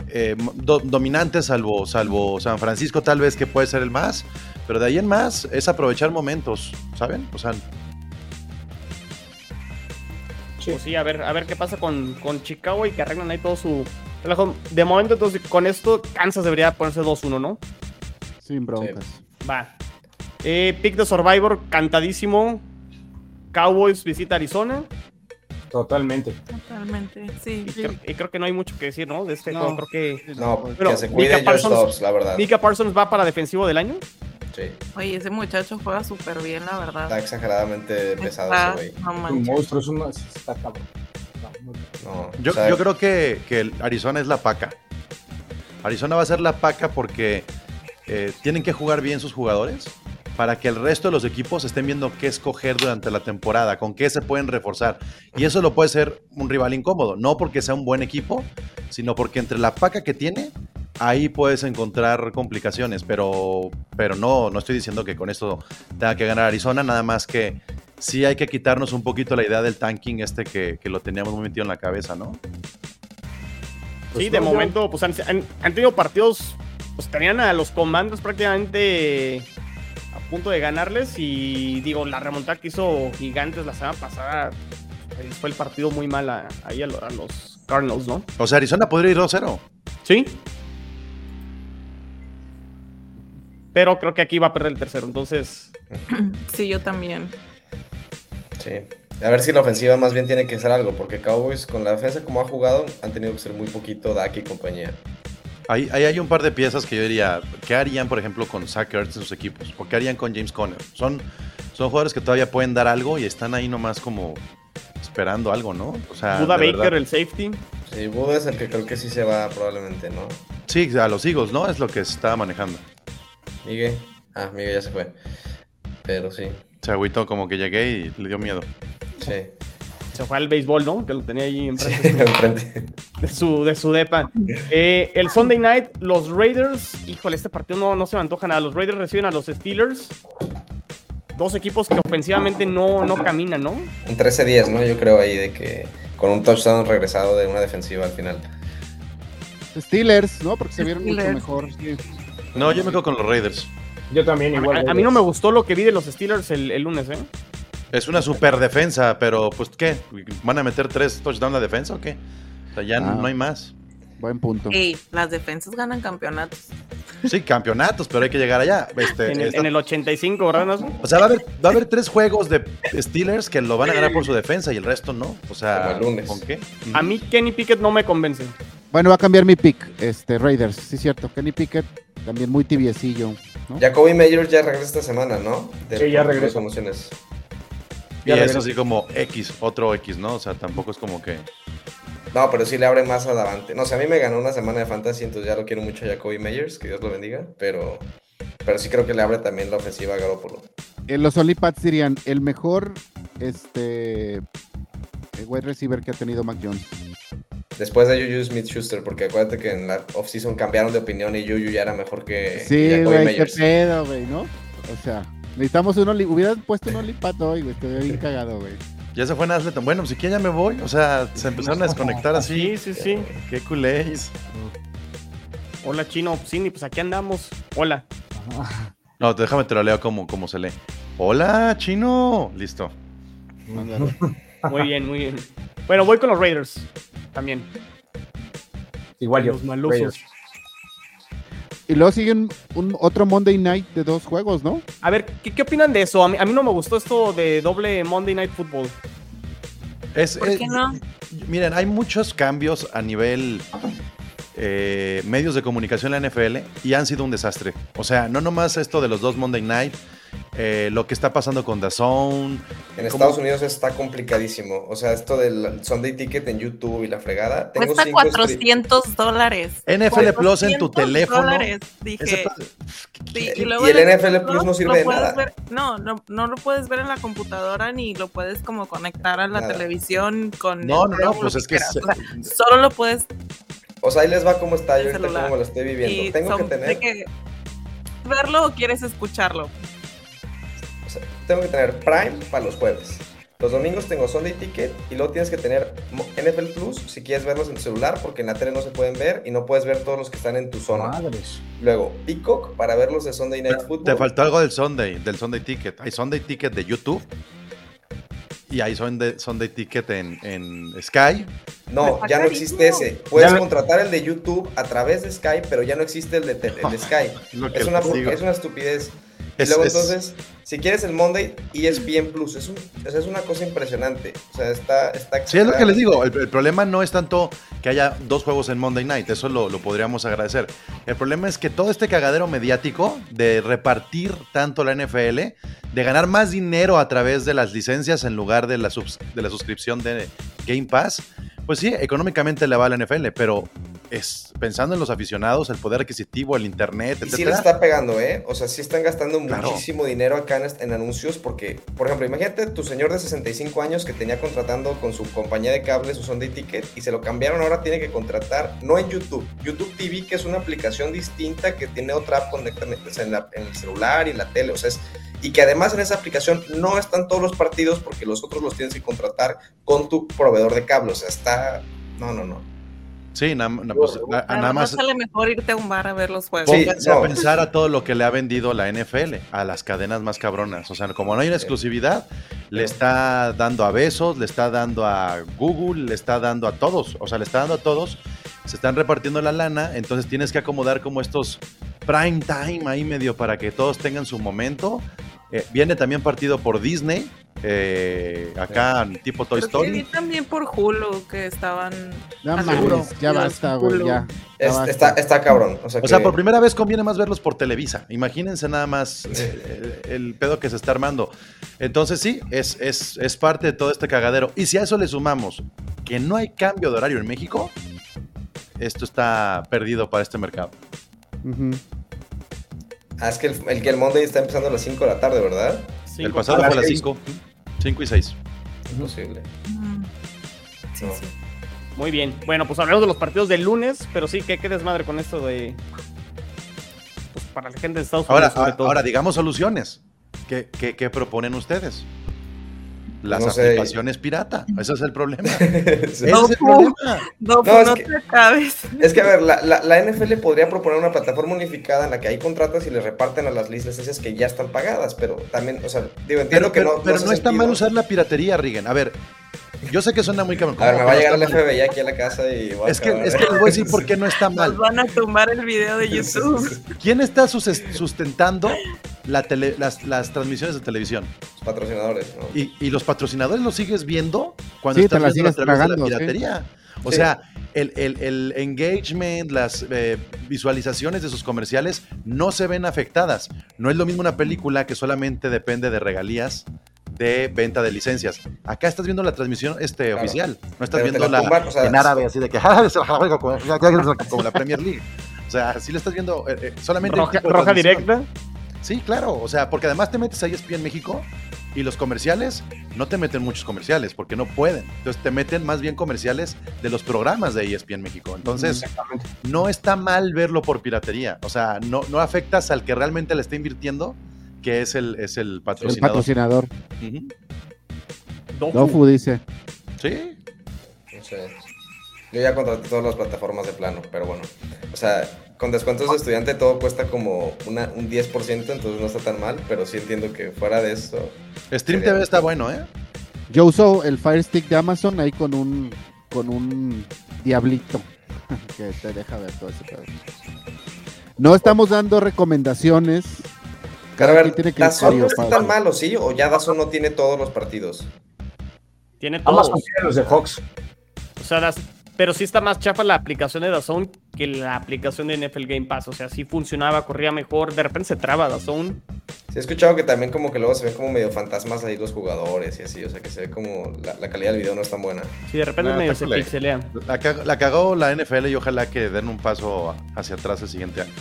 eh, do- dominante salvo, salvo San Francisco, tal vez que puede ser el más. Pero de ahí en más es aprovechar momentos, ¿saben? O sea, Sí. Pues sí, a ver, a ver qué pasa con, con Chicago y que arreglan ahí todo su. De momento, entonces, con esto, Kansas debería ponerse 2-1, ¿no? Sin broncas. Va. Eh, pick de Survivor, cantadísimo. Cowboys visita Arizona. Totalmente. Totalmente, sí. Y creo, y creo que no hay mucho que decir, ¿no? De este No. juego, creo que No, Bueno, que se cuide Josh Parsons- Dobbs, la verdad. Mika Parsons va para defensivo del año. Sí, Oye, ese muchacho juega súper bien, la verdad. está exageradamente pesado Está- ese güey. no Un monstruo, es un está cabrón. Está muy cabrón. No, Yo, o sea, yo creo que, que Arizona es la paca. Arizona va a ser la paca porque eh, tienen que jugar bien sus jugadores para que el resto de los equipos estén viendo qué escoger durante la temporada, con qué se pueden reforzar. Y eso lo puede ser un rival incómodo, no porque sea un buen equipo, sino porque entre la paca que tiene, ahí puedes encontrar complicaciones. Pero, pero no, no estoy diciendo que con esto tenga que ganar Arizona, nada más que sí hay que quitarnos un poquito la idea del tanking este que, que lo teníamos muy metido en la cabeza, ¿no? Pues sí, de no, yo- momento, pues han, han- han tenido partidos, pues tenían a los comandos prácticamente punto de ganarles y digo, la remontada que hizo Gigantes la semana pasada eh, fue el partido muy mal a- ahí a, lo- a los Cardinals, ¿no? O sea, Arizona podría ir 2-0. Sí. Pero creo que aquí va a perder el tercero, entonces Sí, yo también. Sí. A ver si la ofensiva más bien tiene que hacer algo, porque Cowboys con la defensa como ha jugado han tenido que ser muy poquito Dak y compañía. Ahí, ahí hay un par de piezas que yo diría, ¿qué harían, por ejemplo, con Zach Ertz en sus equipos? ¿O qué harían con James Conner? Son, son jugadores que todavía pueden dar algo y están ahí nomás como esperando algo, ¿no? O sea, Buda Baker, verdad. el safety. Sí, Buda es el que creo que sí se va probablemente, ¿no? Sí, a los Eagles, ¿no? Es lo que se estaba manejando. Miguel. Ah, Miguel ya se fue. Pero sí, Se agüitó como que llegué y le dio miedo. sí. Se fue al béisbol, ¿no? Que lo tenía ahí Sí, enfrente enfrente. de, su, de su depa. Eh, el Sunday night, los Raiders. Híjole, este partido no, no se me antoja nada. Los Raiders reciben a los Steelers. Dos equipos que ofensivamente no, no caminan, ¿no? Un 13-10, ¿no? Yo creo ahí de que con un touchdown regresado de una defensiva al final. Steelers, ¿no? Porque se vieron mucho mejor. sí. No, yo me quedo con los Raiders. Yo también, A, igual. a- a mí no me gustó lo que vi de los Steelers el, el lunes, ¿eh? Es una super defensa, pero pues ¿qué? ¿Van a meter tres touchdowns la defensa o qué? O sea, ya Ah. no hay más. Buen punto. Ey, las defensas ganan campeonatos. Sí, campeonatos, pero hay que llegar allá. Este, En el, esta- en el 85, ¿verdad? Nazo? O sea, va a, haber, va a haber tres juegos de Steelers que lo van a ganar por su defensa y el resto no. O sea. ¿con qué? A mí Kenny Pickett no me convence. Bueno, va a cambiar mi pick. Este, Raiders, sí, cierto. Kenny Pickett, también muy tibiecillo. ¿no? Jacoby Meyers ya regresa esta semana, ¿no? De Sí, ya regresa. emociones. Y Ya es regreso. así como X, otro X, ¿no? O sea, tampoco es como que. No, pero sí le abre más adelante. No sé, a mí me ganó una semana de fantasy, entonces ya lo quiero mucho a Jacoby Meyers, que Dios lo bendiga, pero, pero sí creo que le abre también la ofensiva a Garoppolo. Eh, los Olipats dirían, el mejor este, wide receiver que ha tenido Mac Jones. Después de Juju Smith-Schuster, porque acuérdate que en la offseason cambiron de opinión y Juju ya era mejor que, Sí, Jacoby güey, qué pedo, güey, ¿no? O sea, necesitamos un Oli... Hubieran puesto un Olipat hoy, güey, te bien cagado, güey. Ya se fue Nasleton. Bueno, pues si quieren ya me voy. O sea, se empezaron a desconectar así. Sí, sí, sí. Qué culés. Hola, Chino. Sí, pues aquí andamos. Hola. No, déjame te lo leo como, como se lee. Hola, chino. Listo. Mándalo. Muy bien, muy bien. Bueno, voy con los Raiders. También. Igual yo. Los malusos. Raiders. Y luego siguen un otro Monday Night de dos juegos, ¿no? A ver, ¿qué, qué opinan de eso? A mí, a mí no me gustó esto de doble Monday Night Football. Es, ¿Por es- qué no? Miren, hay muchos cambios a nivel eh, medios de comunicación en la NFL y han sido un desastre. O sea, no nomás esto de los dos Monday Night, eh, lo que está pasando con The Zone. En ¿Cómo? Estados Unidos está complicadísimo. O sea, esto del Sunday Ticket en YouTube y la fregada. Tengo Cuesta cinco stri- 400 dólares. NFL Plus en tu 400 teléfono. dólares. Ese Dije, pa- sí, Y- luego y el el NFL Plus no sirve lo de puedes nada. ver- no, no, no lo puedes ver en la computadora ni lo puedes como conectar a la Nada. televisión con. No, no, no, pues es que quieras. se- O sea, solo lo puedes O sea, ahí les va cómo está yo ahorita, cómo lo estoy viviendo. y Tengo que de tener, que verlo o quieres escucharlo. Tengo que tener Prime para los jueves. Los domingos tengo Sunday Ticket y luego tienes que tener NFL Plus si quieres verlos en tu celular porque en la tele no se pueden ver y no puedes ver todos los que están en tu zona. Madres. Luego Peacock para ver los de Sunday Night Football. Te faltó algo del Sunday, del Sunday Ticket. Hay Sunday Ticket de YouTube y hay Sunday, Sunday Ticket en, en Sky. No, Está ya no existe ese. Puedes Ya contratar el de YouTube a través de Sky, pero ya no existe el de, te- el de Sky. Una, es una estupidez. Y luego es- entonces, si quieres el Monday, ESPN Plus, es, un- es una cosa impresionante. O sea, está... está Sí, es lo que les digo. El, el problema no es tanto que haya dos juegos en Monday Night. Eso lo, lo podríamos agradecer. El problema es que todo este cagadero mediático de repartir tanto la NFL, de ganar más dinero a través de las licencias en lugar de la, subs- de la suscripción de Game Pass, pues sí, económicamente le va a la NFL, pero es pensando en los aficionados, el poder adquisitivo, el internet, Y sí les está pegando, ¿eh? O sea, sí están gastando Claro. muchísimo dinero acá en, anuncios porque, por ejemplo, imagínate tu señor de 65 años que tenía contratando con su compañía de cable su Sunday Ticket y se lo cambiaron, ahora tiene que contratar, no en YouTube, YouTube TV, que es una aplicación distinta que tiene otra app conectada en, en la- en el celular y la tele, o sea, es... Y que además en esa aplicación no están todos los partidos porque los otros los tienes que contratar con tu proveedor de cable, o sea, está... No, no, no. Sí, na- na- pues, a- a La nada verdad más. sale mejor irte a un bar a ver los juegos. Sí, Pónganse no. a pensar a todo lo que le ha vendido la NFL, a las cadenas más cabronas. O sea, como no hay una Sí. exclusividad, le está dando a Besos, le está dando a Google, le está dando a todos. O sea, le está dando a todos. Se están repartiendo la lana, entonces tienes que acomodar como estos prime time ahí medio para que todos tengan su momento. Eh, viene también partido por Disney, eh, acá tipo Toy Creo que vi Story. también por Hulu que estaban. No mames, seguro. ya basta, güey, ya. ya Es- basta. está, está cabrón. O sea, O sea, que- por primera vez conviene más verlos por Televisa. Imagínense nada más eh, el, el pedo que se está armando. Entonces sí, es, es, es parte de todo este cagadero. Y si a eso le sumamos que no hay cambio de horario en México, esto está perdido para este mercado. Ujú. Ah, es que el, el que el Monday está empezando a las 5 de la tarde, ¿verdad? El pasado fue a las seis. 5. 5 y 6. Imposible. Mm. Sí, No. sí. Muy bien. Bueno, pues hablemos de los partidos del lunes, pero sí, que qué desmadre con esto de. Pues para la gente de Estados Ahora, Unidos, sobre ahora, todo. ahora, digamos soluciones. ¿Qué, qué, qué proponen ustedes? Las No sé. aplicaciones pirata. Ese es el problema. Sí. Ese es el No, problema. No, No, pues es no que- te acabes. Es que, a ver, la, la- la NFL podría proponer una plataforma unificada en la que hay contratas y le reparten a las licencias que ya están pagadas, pero también, o sea, digo, entiendo Pero, que pero- no. pero no está sentido. mal usar la piratería, Rigen. A ver, yo sé que suena muy cabrón. A ver, me ¿Cómo va a que llegar el? FBI aquí a la casa y voy a Es que, acabar. es que les voy a decir por qué no está Nos mal. van a tumbar el video de YouTube. ¿Quién está sus- sustentando la tele- las, las transmisiones de televisión? Los patrocinadores, ¿no? Y, y los patrocinadores los sigues viendo cuando Sí, estás la viendo a través de la sí. piratería. O Sí. sea, el, el- el engagement, las eh, visualizaciones de sus comerciales no se ven afectadas. No es lo mismo una película que solamente depende de regalías de venta de licencias. Acá estás viendo la transmisión este, Claro. oficial, no estás Pero viendo la la, tumban, o sea, en árabe, así de que "Ah, como, la Premier League. O sea, sí le estás viendo eh, eh, solamente Roja, tipo de roja directa. Sí, claro, o sea, porque además te metes a ESPN México y los comerciales no te meten muchos comerciales porque no pueden. Entonces te meten más bien comerciales de los programas de ESPN México. Entonces no está mal verlo por piratería. O sea, no, no afectas al que realmente le está invirtiendo, que es el, es el El patrocinador. patrocinador. Ujú. Dofu. Dofu dice. Sí, No sé. Yo ya contraté todas las plataformas de plano, pero bueno. O sea, con descuentos de estudiante todo cuesta como una, un 10%, entonces no está tan mal, pero sí entiendo que fuera de eso. Stream TV está bueno, ¿eh? Yo uso el Fire Stick de Amazon ahí con un con un diablito que te deja ver todo ese pedo. No estamos dando recomendaciones. Pero a ver, tiene ¿Dazón criterio no está tan malo, sí? ¿O ya Dazón no tiene todos los partidos? Tiene todos. Amazon tiene los de Fox. O sea, las- pero sí está más chafa la aplicación de DAZN que la aplicación de NFL Game Pass. O sea, sí funcionaba, corría mejor. De repente se traba DAZN. Sí, he escuchado que también como que luego se ven como medio fantasmas ahí los jugadores y así, o sea que se ve como la, la calidad del video no es tan buena. Sí, de repente medio se pixelea. La cagó la NFL y ojalá que den un paso hacia atrás el siguiente año.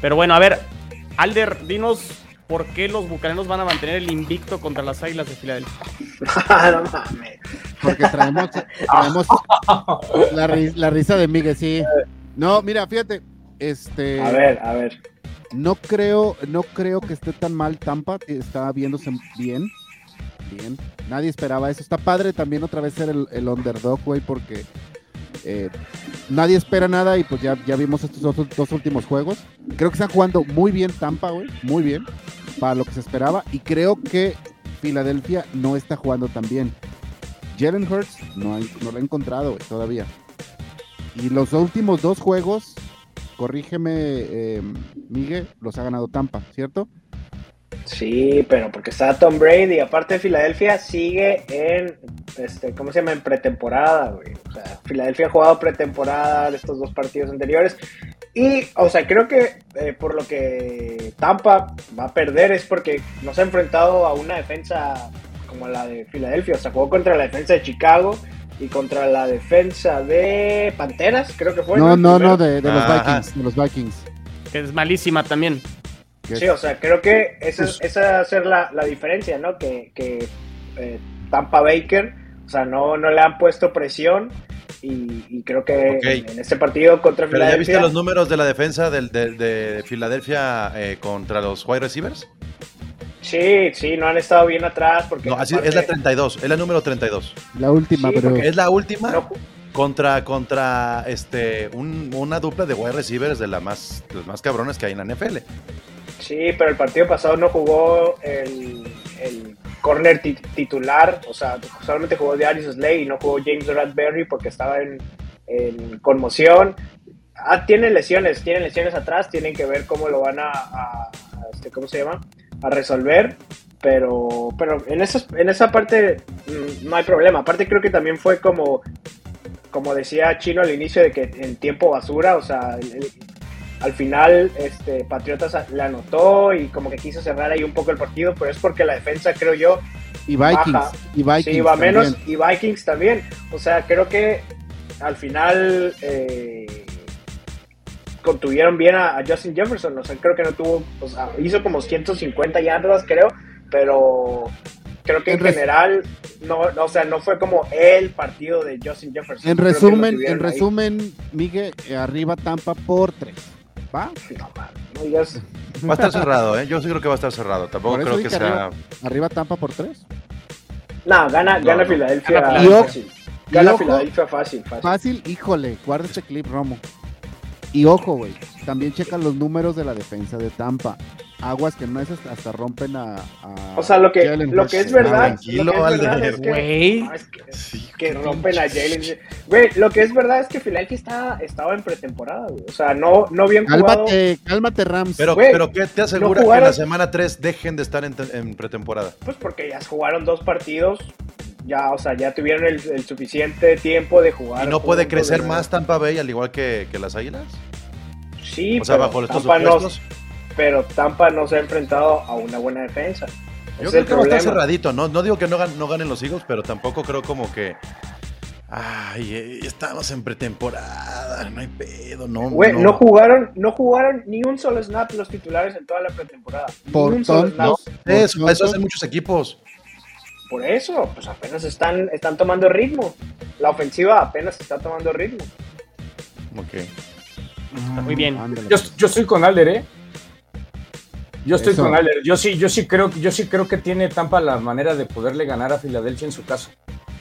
Pero bueno, a ver, Alder, dinos por qué los bucaneros van a mantener el invicto contra las águilas de Filadelfia. no mames. Porque traemos, traemos la, ri- la risa de Miguel, sí. No, mira, fíjate, este A ver, a ver. no creo, no creo que esté tan mal Tampa, que está viéndose bien. Bien. Nadie esperaba eso. Está padre también otra vez ser el, el underdog, güey, porque eh, nadie espera nada y pues ya, ya vimos estos dos, últimos juegos. Creo que están jugando muy bien Tampa, güey, muy bien, para lo que se esperaba. Y creo que Filadelfia no está jugando tan bien. Jalen Hurts no, no lo ha encontrado todavía. Y los últimos dos juegos, corrígeme, eh, Miguel, los ha ganado Tampa, ¿cierto? Sí, pero porque está Tom Brady. Aparte de Filadelfia, sigue en, este, ¿cómo se llama? En pretemporada, güey. O sea, Filadelfia ha jugado pretemporada de estos dos partidos anteriores. Y, o sea, creo que eh, por lo que Tampa va a perder es porque no se ha enfrentado a una defensa como la de Filadelfia. O sea, jugó contra la defensa de Chicago y contra la defensa de Panteras, creo que fue. No, no, Primero. no, de, de los Ajá. Vikings, de los Vikings. Que es malísima también. Sí, o sea, creo que esa, Pues- esa va a ser la, la diferencia, ¿no? Que, que eh, Tampa Baker, o sea, no, no le han puesto presión y, y creo que en, en este partido contra Pero ya viste Filadelfia... los números de la defensa del- de, de Filadelfia eh, contra los wide receivers. Sí, sí, no han estado bien atrás porque... No, así aparte- es la 32, es la número 32. la última, Sí, pero Es la última no- contra contra este un- una dupla de wide receivers de la más de los más cabrones que hay en la NFL. Sí, pero el partido pasado no jugó el, el corner ti- titular, o sea, solamente jugó Darius Slay y no jugó James Bradbury porque estaba en, en conmoción. Ah, tienen lesiones, tienen lesiones atrás, tienen que ver cómo lo van a, este, ¿cómo se llama? A resolver, pero, pero en, esas, en esa parte mm, no hay problema. Aparte creo que también fue como, como decía Chino al inicio de que en tiempo basura, o sea, el- el- al final este, Patriotas le anotó y como que quiso cerrar ahí un poco el partido, pero es porque la defensa creo yo y Vikings, baja. y Vikings Sí, va menos y Vikings también. O sea, creo que al final eh, contuvieron bien a, a Justin Jefferson. O sea, creo que no tuvo, o sea, hizo como 150 yardas, creo, pero creo que en, general, no, no, o sea, no fue como el partido de Justin Jefferson. En Creo resumen, en ahí. resumen, Miguel, arriba Tampa por tres. ¿Va? No, digas- Va a estar cerrado, ¿eh? Yo sí creo que va a estar cerrado. Tampoco creo que dije sea. arriba, arriba Tampa por tres. No, gana, No, gana no. Filadelfia Gana Filadelfia. fácil. Gana Filadelfia fácil, fácil. Fácil, híjole, guarda este clip, Romo. Y ojo, güey, también checa los números de la defensa de Tampa. Aguas que no es hasta, hasta rompen a, a O sea, lo que, Jalen lo que es verdad, tranquilo, lo que es verdad Alder. es que, Güey. Ah, es que- que rompen a Jalen. Güey, lo que es verdad es que Philadelphia está, estaba en pretemporada, güey. O sea, no, no bien jugado. Cálmate, cálmate, Rams. Pero, pero ¿qué te asegura que en la semana 3 dejen de estar en, en pretemporada? Pues porque ya jugaron dos partidos. Ya, o sea, ya tuvieron el, el suficiente tiempo de jugar. ¿Y no puede crecer de más Tampa Bay al igual que, que las Águilas? Sí, O sea, pero, bajo estos Tampa no, pero Tampa no se ha enfrentado a una buena defensa. Yo es creo que va a estar problema. cerradito. No, no digo que no, gan- no ganen los Eagles, pero tampoco creo como que. Ay, eh, estamos en pretemporada, no hay pedo, no. Güey, no. jugaron, no jugaron ni un solo snap los titulares en toda la pretemporada. Ni Por un solo snap. Eso, eso hacen muchos equipos. Por eso, pues apenas están, están tomando ritmo. La ofensiva apenas está tomando ritmo. Ok. Muy bien. Ándale, Yo, yo estoy con Alder, ¿eh? Yo estoy Eso. con Alder. Yo sí, yo sí creo, yo sí creo que tiene Tampa la manera de poderle ganar a Filadelfia en su casa.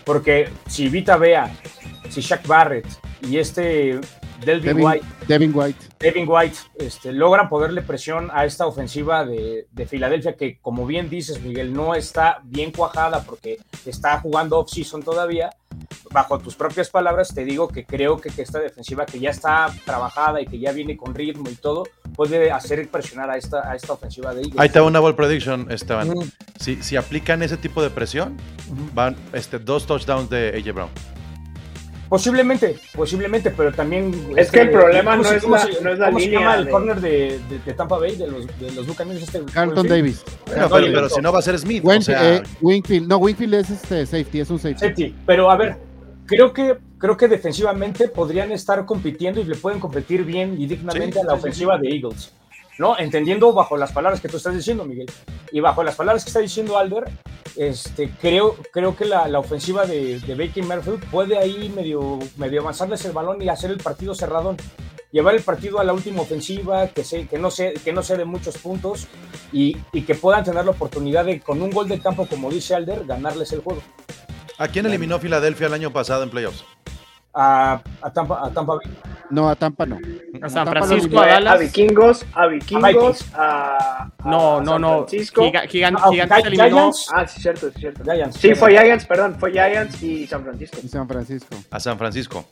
Porque si Vita Vea, si Shaq Barrett y este Delvin Devin, White, Devin White. Devin White este, logran ponerle presión a esta ofensiva de, de Filadelfia, que como bien dices, Miguel, no está bien cuajada porque está jugando off-season todavía. Bajo tus propias palabras, te digo que creo que, que esta defensiva que ya está trabajada y que ya viene con ritmo y todo, puede hacer presionar a esta, a esta ofensiva de Eagles. Ahí va una ball prediction, Esteban. Si, si aplican ese tipo de presión, van este, dos touchdowns de AJ Brown. Posiblemente, posiblemente, pero también. Es este, que el problema ¿cómo no es la- se- no es la ¿cómo se línea llama el de- corner de, de- de Tampa Bay, de los, de los Buccaneers? Este, Carlton sí. Davis. Bueno, No, pero, si no va a ser Smith. o Win- sea, eh, Wingfield. No, Wingfield es este safety, es un safety. Safety. Pero a ver, creo que, creo que defensivamente podrían estar compitiendo y le pueden competir bien y dignamente Sí, a la sí, sí, ofensiva de Eagles. ¿No? Entendiendo bajo las palabras que tú estás diciendo, Miguel. Y bajo las palabras que está diciendo Alder, este, creo, creo que la, la ofensiva de, de Baker Mayfield puede ahí medio, medio avanzarles el balón y hacer el partido cerradón. Llevar el partido a la última ofensiva, que, se, que, no, se, que no sea de muchos puntos y, y que puedan tener la oportunidad de, con un gol de campo, como dice Alder, ganarles el juego. ¿A quién eliminó Filadelfia el año pasado en playoffs? A, a Tampa, a Tampa Bay. No, a Tampa no. A San Francisco, eliminó. a A Dallas. vikingos, a vikingos, Vikings. a, a No, no, San no. Francisco. Giga- gigan- Ah, Gigantes Gi- eliminó. Giants. Ah, sí, cierto, sí, cierto. Giants. Sí, fue Giants, perdón, fue Giants y San Francisco. Y San Francisco. A San Francisco.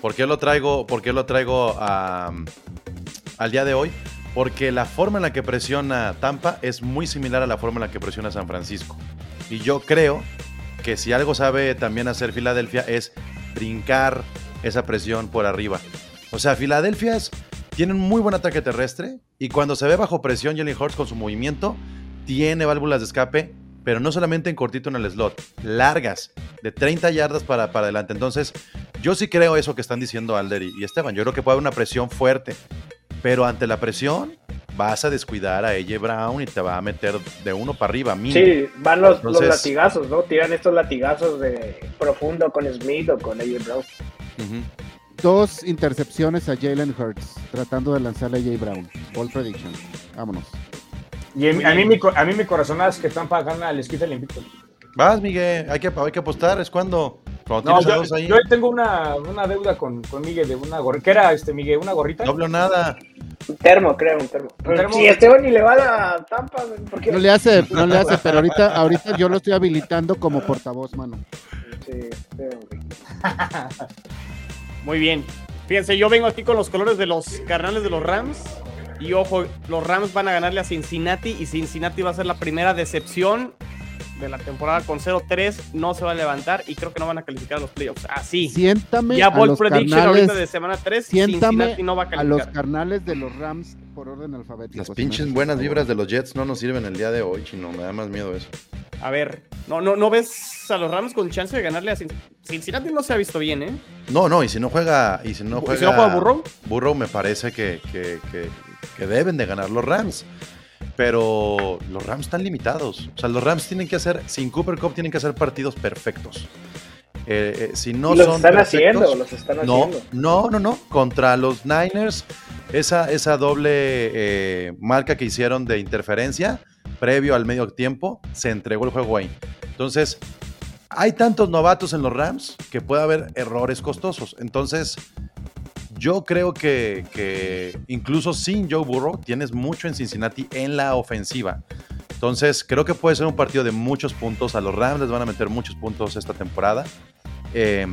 ¿Por qué lo traigo, por qué lo traigo a- al día de hoy? Porque la forma en la que presiona Tampa es muy similar a la forma en la que presiona San Francisco. Y yo creo que si algo sabe también hacer Filadelfia es brincar esa presión por arriba. O sea, Filadelfia tiene un muy buen ataque terrestre y cuando se ve bajo presión Jalen Hurts con su movimiento, tiene válvulas de escape, pero no solamente en cortito en el slot, largas, de 30 yardas para, para adelante. Entonces, yo sí creo eso que están diciendo Alder y, y Esteban. Yo creo que puede haber una presión fuerte, pero ante la presión vas a descuidar a AJ Brown y te va a meter de uno para arriba. Mínimo. Sí, van los, latigazos, ¿no? Tiran estos latigazos de profundo con Smith o con AJ Brown. Dos intercepciones a Jalen Hurts tratando de lanzarle a Jay Brown. Ball prediction. Vámonos. Y a, a mí, mi, a mí mi corazonada es que Tampa gana el esquite el invicto. Vas, Miguel, hay que, hay que apostar, es cuando. No, yo, dos ahí. yo tengo una, una deuda con, con Miguel de una gorrita. ¿Qué era, este, Miguel? ¿Una gorrita? Doble o nada. Un termo, creo, un termo. Si Esteban ni le va a la Tampa, ¿por qué? No le hace, no le hace, pero ahorita, ahorita yo lo estoy habilitando como portavoz, mano. Sí, sí, hombre. Muy bien. Fíjense, yo vengo aquí con los colores de los carnales de los Rams. Y ojo, los Rams van a ganarle a Cincinnati. Y Cincinnati va a ser la primera decepción de la temporada con 0-3. No se va a levantar y creo que no van a calificar a los playoffs. Así. Siéntame ya a los Prediction carnales, ahorita de semana 3. siéntame Cincinnati no va a a los calificar. carnales de los Rams por orden alfabético. Las si pinches buenas vibras de los Jets no nos sirven el día de hoy, chino. Me da más miedo eso. A ver, no, no, ¿no ves a los Rams con chance de ganarle a Cincinnati? Cincinnati no se ha visto bien, ¿eh? No, no, y si no juega. Y si no ¿Y juega. si no juega Burrow? Burrow me parece que, que- que- que deben de ganar los Rams. Pero los Rams están limitados. O sea, los Rams tienen que hacer. Sin Cooper Cup tienen que hacer partidos perfectos. Eh, eh, si no los son están perfectos- haciendo, los están No, haciendo. no, no, no. Contra los Niners, esa, esa doble eh, marca que hicieron de interferencia previo al medio tiempo, se entregó el juego ahí. Entonces, hay tantos novatos en los Rams que puede haber errores costosos. Entonces, yo creo que, incluso sin Joe Burrow tienes mucho en Cincinnati en la ofensiva. Entonces, creo que puede ser un partido de muchos puntos. A los Rams les van a meter muchos puntos esta temporada. Eh,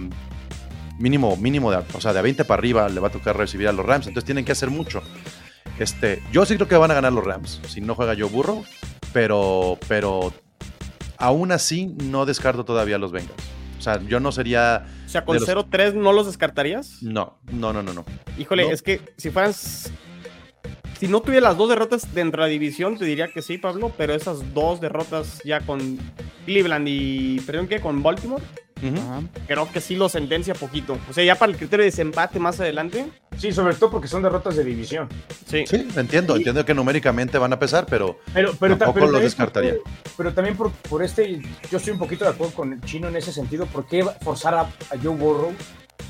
mínimo, mínimo de, o sea, de 20 para arriba le va a tocar recibir a los Rams. Entonces tienen que hacer mucho. Este, yo sí creo que van a ganar los Rams. Si no juega Joe Burrow. Pero, pero aún así no descarto todavía a los Bengals. O sea, yo no sería. O sea, con los- 0-3 no los descartarías. No, no, no, no, no. Híjole, No. es que si fueras. Si no tuviera las dos derrotas dentro de la división, te diría que sí, Pablo, pero esas dos derrotas ya con Cleveland y. ¿Perdón qué? Con Baltimore, Creo que sí lo sentencia poquito. O sea, ya para el criterio de desempate más adelante, Sí, sobre todo porque son derrotas de división. sí. Sí, entiendo, entiendo que numéricamente van a pesar, pero Pero, pero, ta- Tampoco pero también descartaría. por- pero también por, por este, yo estoy un poquito de acuerdo con el chino en ese sentido. ¿Por qué forzar a, a Joe Burrow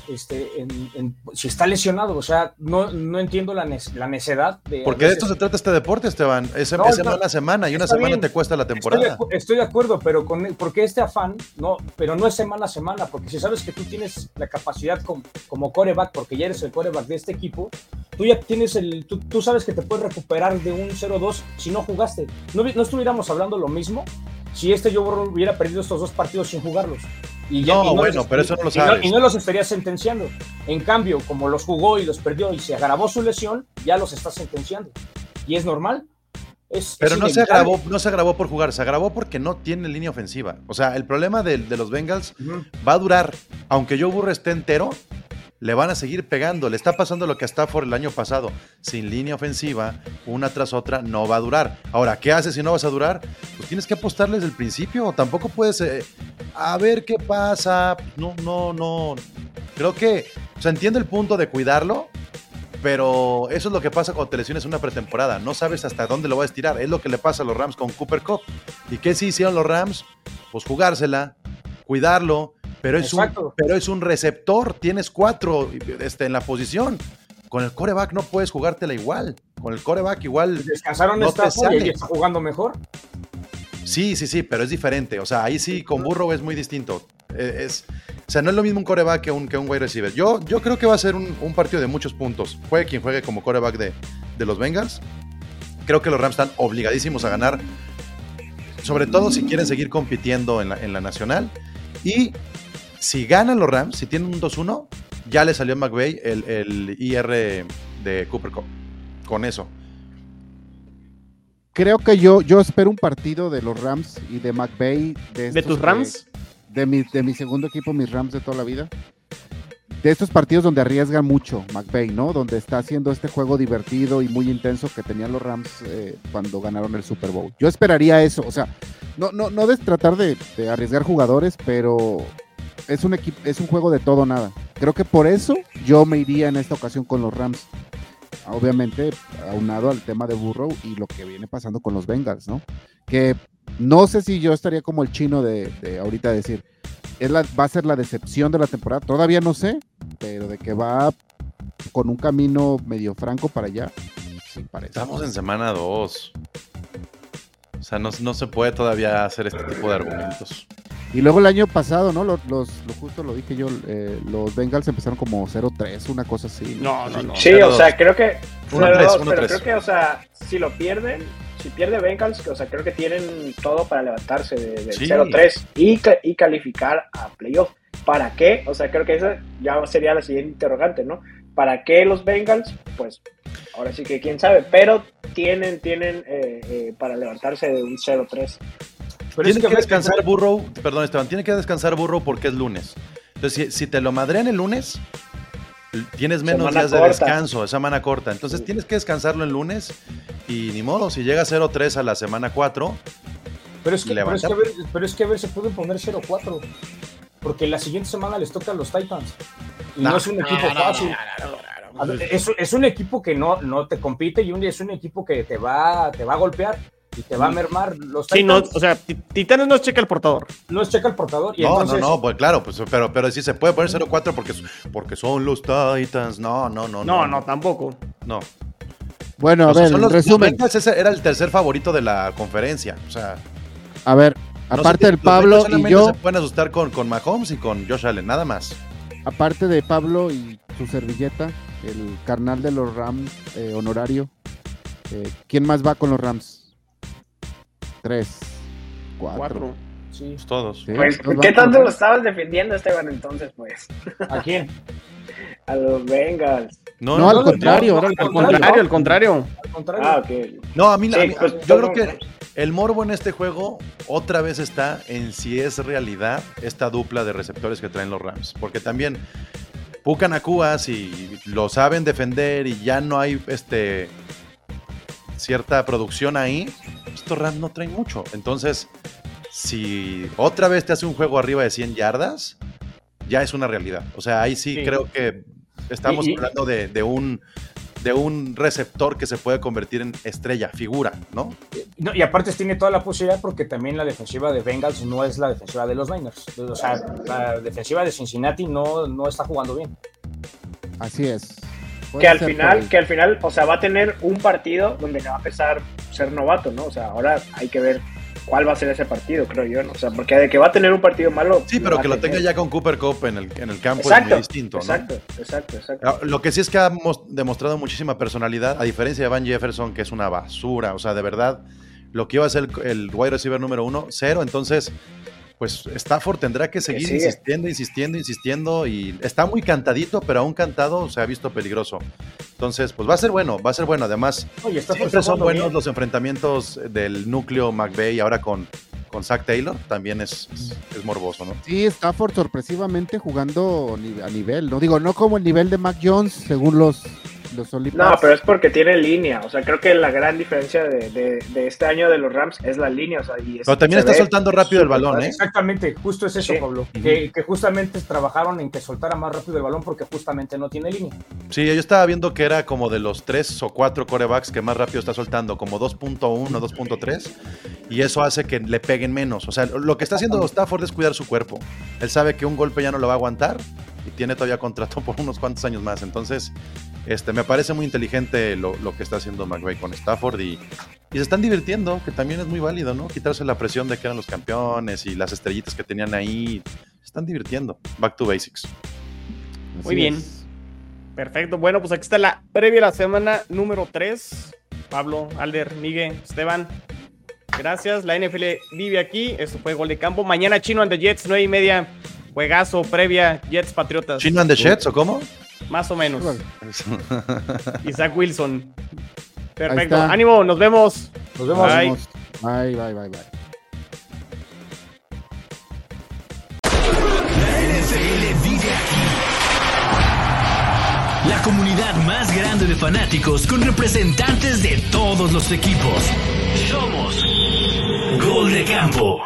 este, en- en- si está lesionado? O sea, no, no entiendo la, la necedad de. porque de esto se trata este deporte, Esteban. Es, No, es semana a semana y una semana bien. te cuesta la Estoy de, temporada. estoy de acuerdo, pero con porque este afán, no, pero no es semana a semana, porque si sabes que tú tienes la capacidad com- como coreback, porque ya eres el coreback de este equipo, tú ya tienes el, tú, tú sabes que te puedes recuperar de un 0-2 si no jugaste. No, no estuviéramos hablando lo mismo si este Burrow hubiera perdido estos dos partidos sin jugarlos. Y No, y bueno, los- pero eso no lo y no los estaría sentenciando. En cambio, como los jugó y los perdió y se agravó su lesión, ya los está sentenciando. Y es normal. Es, Pero es no se agravó, no se agravó por jugar, se agravó porque no tiene línea ofensiva. O sea, el problema de, de los Bengals va a durar. Aunque Joe Burrow esté entero, le van a seguir pegando. Le está pasando lo que a Stafford el año pasado. Sin línea ofensiva, una tras otra, no va a durar. Ahora, ¿qué haces si no vas a durar? Pues tienes que apostar desde el principio. Tampoco puedes. eh, a ver qué pasa. No, no, no. Creo que. O sea, entiendo el punto de cuidarlo. Pero eso es lo que pasa cuando te lesiones una pretemporada. No sabes hasta dónde lo va a estirar. Es lo que le pasa a los Rams con Cooper Cup. ¿Y qué sí hicieron los Rams? Pues jugársela, cuidarlo, pero es, un, pero es un receptor. Tienes cuatro este, en la posición. Con el coreback no puedes jugártela igual. Con el coreback igual. Descansaron No a te Stafford y está jugando mejor. Sí, sí, sí, pero es diferente. O sea, ahí sí con Burrow es muy distinto. Eh, Es, o sea, no es lo mismo un coreback que un, que un wide receiver. Yo, yo creo que va a ser un, un partido de muchos puntos. Juegue quien juegue como coreback de, de los Bengals. Creo que los Rams están obligadísimos a ganar. Sobre todo si quieren seguir compitiendo en la, en la nacional. Y si ganan los Rams, si tienen un 2-1, ya le salió a McVay el, el IR de Cooper Cup. Con eso. creo que yo, yo espero un partido de los Rams y de McVay. ¿De, ¿De estos tus Rams? de, mi, de mi segundo equipo, mis Rams de toda la vida. De estos partidos donde arriesga mucho McVay, ¿no? Donde está haciendo este juego divertido y muy intenso que tenían los Rams eh, cuando ganaron el Super Bowl. Yo esperaría eso, o sea, no, no, no de tratar de, de arriesgar jugadores, pero es un es un juego de todo o nada. Creo que por eso yo me iría en esta ocasión con los Rams. Obviamente, aunado al tema de Burrow y lo que viene pasando con los Bengals, ¿no? Que no sé si yo estaría como el chino de, de ahorita decir, es la, va a ser la decepción de la temporada. Todavía no sé, pero de que va con un camino medio franco para allá, sí parece. Estamos en semana 2. O sea, no, no se puede todavía hacer este tipo de argumentos. Y luego el año pasado, ¿no? Los, los, lo justo lo dije yo, eh, los Bengals empezaron como 0-3, una cosa así. No, no, no. Sí, o sea, creo que. Uno, cero, tres, dos, uno, pero tres. creo que, o sea, si lo pierden, si pierde Bengals, o sea, creo que tienen todo para levantarse de, Sí. 0-3 y, ca- y calificar a playoff. ¿Para qué? O sea, creo que esa ya sería la siguiente interrogante, ¿no? ¿Para qué los Bengals? Pues ahora sí que quién sabe, pero tienen, tienen eh, eh, para levantarse de un 0-3. Pero es tiene que, descansar Burrow, perdón Esteban, tiene que descansar Burrow porque es lunes. Entonces, si, si te lo madrean el lunes, tienes menos Semana días de descanso, es semana corta. Entonces tienes que descansarlo el lunes y ni modo, si llega a 0-3 a la semana 4, Pero es, que, pero, es que a ver, pero es que a ver, se pueden poner 0-4. Porque la siguiente semana les toca a los Titans. Y no, No, es un equipo fácil. Ver, es, es un equipo que no, no te compite y un, es un equipo que te va, te va a golpear y te va a mermar. Los Sí, no, o sea, Ti- Titanes no checa el portador. no es checa el portador. Y no, entonces, no, no, pues claro, pues, pero, pero sí se puede poner 0-4 porque, porque son los Titans. No, no, no. No, no, tampoco. no. Bueno, a O sea, ver, los, resumen, los ese era el tercer favorito de la conferencia. O sea, a ver, no aparte se- del Pablo y yo, se pueden asustar con, con Mahomes y con Josh Allen, nada más. aparte de Pablo y su servilleta, el carnal de los Rams eh, honorario, eh, ¿quién más va con los Rams? Tres, cuatro. Cuatro. sí. Pues todos. Sí, Pues, todos ¿qué tanto lo estabas defendiendo, Esteban, entonces, pues? ¿A quién? A los Bengals. No, No, al contrario, no, al contrario, al contrario. Al contrario. Ah, ok. No, a mí, Sí, a mí- pues, yo creo todo- que el morbo en este juego otra vez está en si es realidad esta dupla de receptores que traen los Rams. Porque también Puka Nakua, si lo saben defender y ya no hay este cierta producción ahí, estos Rams no traen mucho. Entonces, si otra vez te hace un juego arriba de 100 yardas, ya es una realidad. O sea, ahí sí, Sí. creo que estamos Y- y- hablando de, de un de un receptor que se puede convertir en estrella, figura, ¿no? No, y aparte tiene toda la posibilidad porque también la defensiva de Bengals no es la defensiva de los Niners. O sea, la defensiva de Cincinnati no, no está jugando bien. Así es. Que al final, que al final, o sea, va a tener un partido donde le va a pesar ser novato, ¿no? O sea, ahora hay que ver cuál va a ser ese partido, creo yo, ¿no? O sea, porque de que va a tener un partido malo. Sí, pero que lo tenga ya con Cooper Cup en el, en el campo es Exacto, muy distinto, ¿no? exacto, exacto, exacto. Ah, Lo que sí es que ha mos- demostrado muchísima personalidad, a diferencia de Van Jefferson, que es una basura. O sea, de verdad, lo que iba a ser el, el wide receiver número uno, cero. Entonces, pues Stafford tendrá que seguir insistiendo, insistiendo, insistiendo. Y está muy cantadito, pero aún cantado se ha visto peligroso. Entonces, pues va a ser bueno, va a ser bueno. Además, Oye, siempre son buenos bien. los enfrentamientos del núcleo McVeigh ahora con, con Zach Taylor. También es, es, es morboso, ¿no? Sí, Stafford sorpresivamente jugando a nivel, no digo, no como el nivel de Mac Jones, según los, los Only No, pero es porque tiene línea. O sea, creo que la gran diferencia de, de- de este año de los Rams es la línea. O sea, y es- Pero también se está soltando rápido el balón. ¿eh? Exactamente, justo es eso, Sí. Pablo. que, que justamente trabajaron en que soltara más rápido el balón porque justamente no tiene línea. Sí, yo estaba viendo que era como de los tres o cuatro corebacks que más rápido está soltando, como 2.1, 2.3, y eso hace que le peguen menos. O sea, lo que está haciendo Stafford es cuidar su cuerpo. Él sabe que un golpe ya no lo va a aguantar tiene todavía contrato por unos cuantos años más. Entonces, este, me parece muy inteligente lo, lo que está haciendo McVay con Stafford y, y se están divirtiendo, que también es muy válido, ¿no? Quitarse la presión de que eran los campeones y las estrellitas que tenían ahí. Se están divirtiendo. Back to basics. Así Muy bien. es. Perfecto. Bueno, pues aquí está la previa de la semana número 3. Pablo, Alder, Miguel, Esteban. Gracias. La NFL vive aquí. Esto fue Gol de Campo. Mañana Chino and the Jets, 9 y media. Juegazo, previa, Jets Patriotas. ¿Chino and the Jets o cómo? Más o menos. Isaac Wilson. Perfecto. Ánimo, nos vemos. Nos vemos. Bye. Bye, bye, bye. La comunidad más grande de fanáticos con representantes de todos los equipos. Somos Gol de Campo.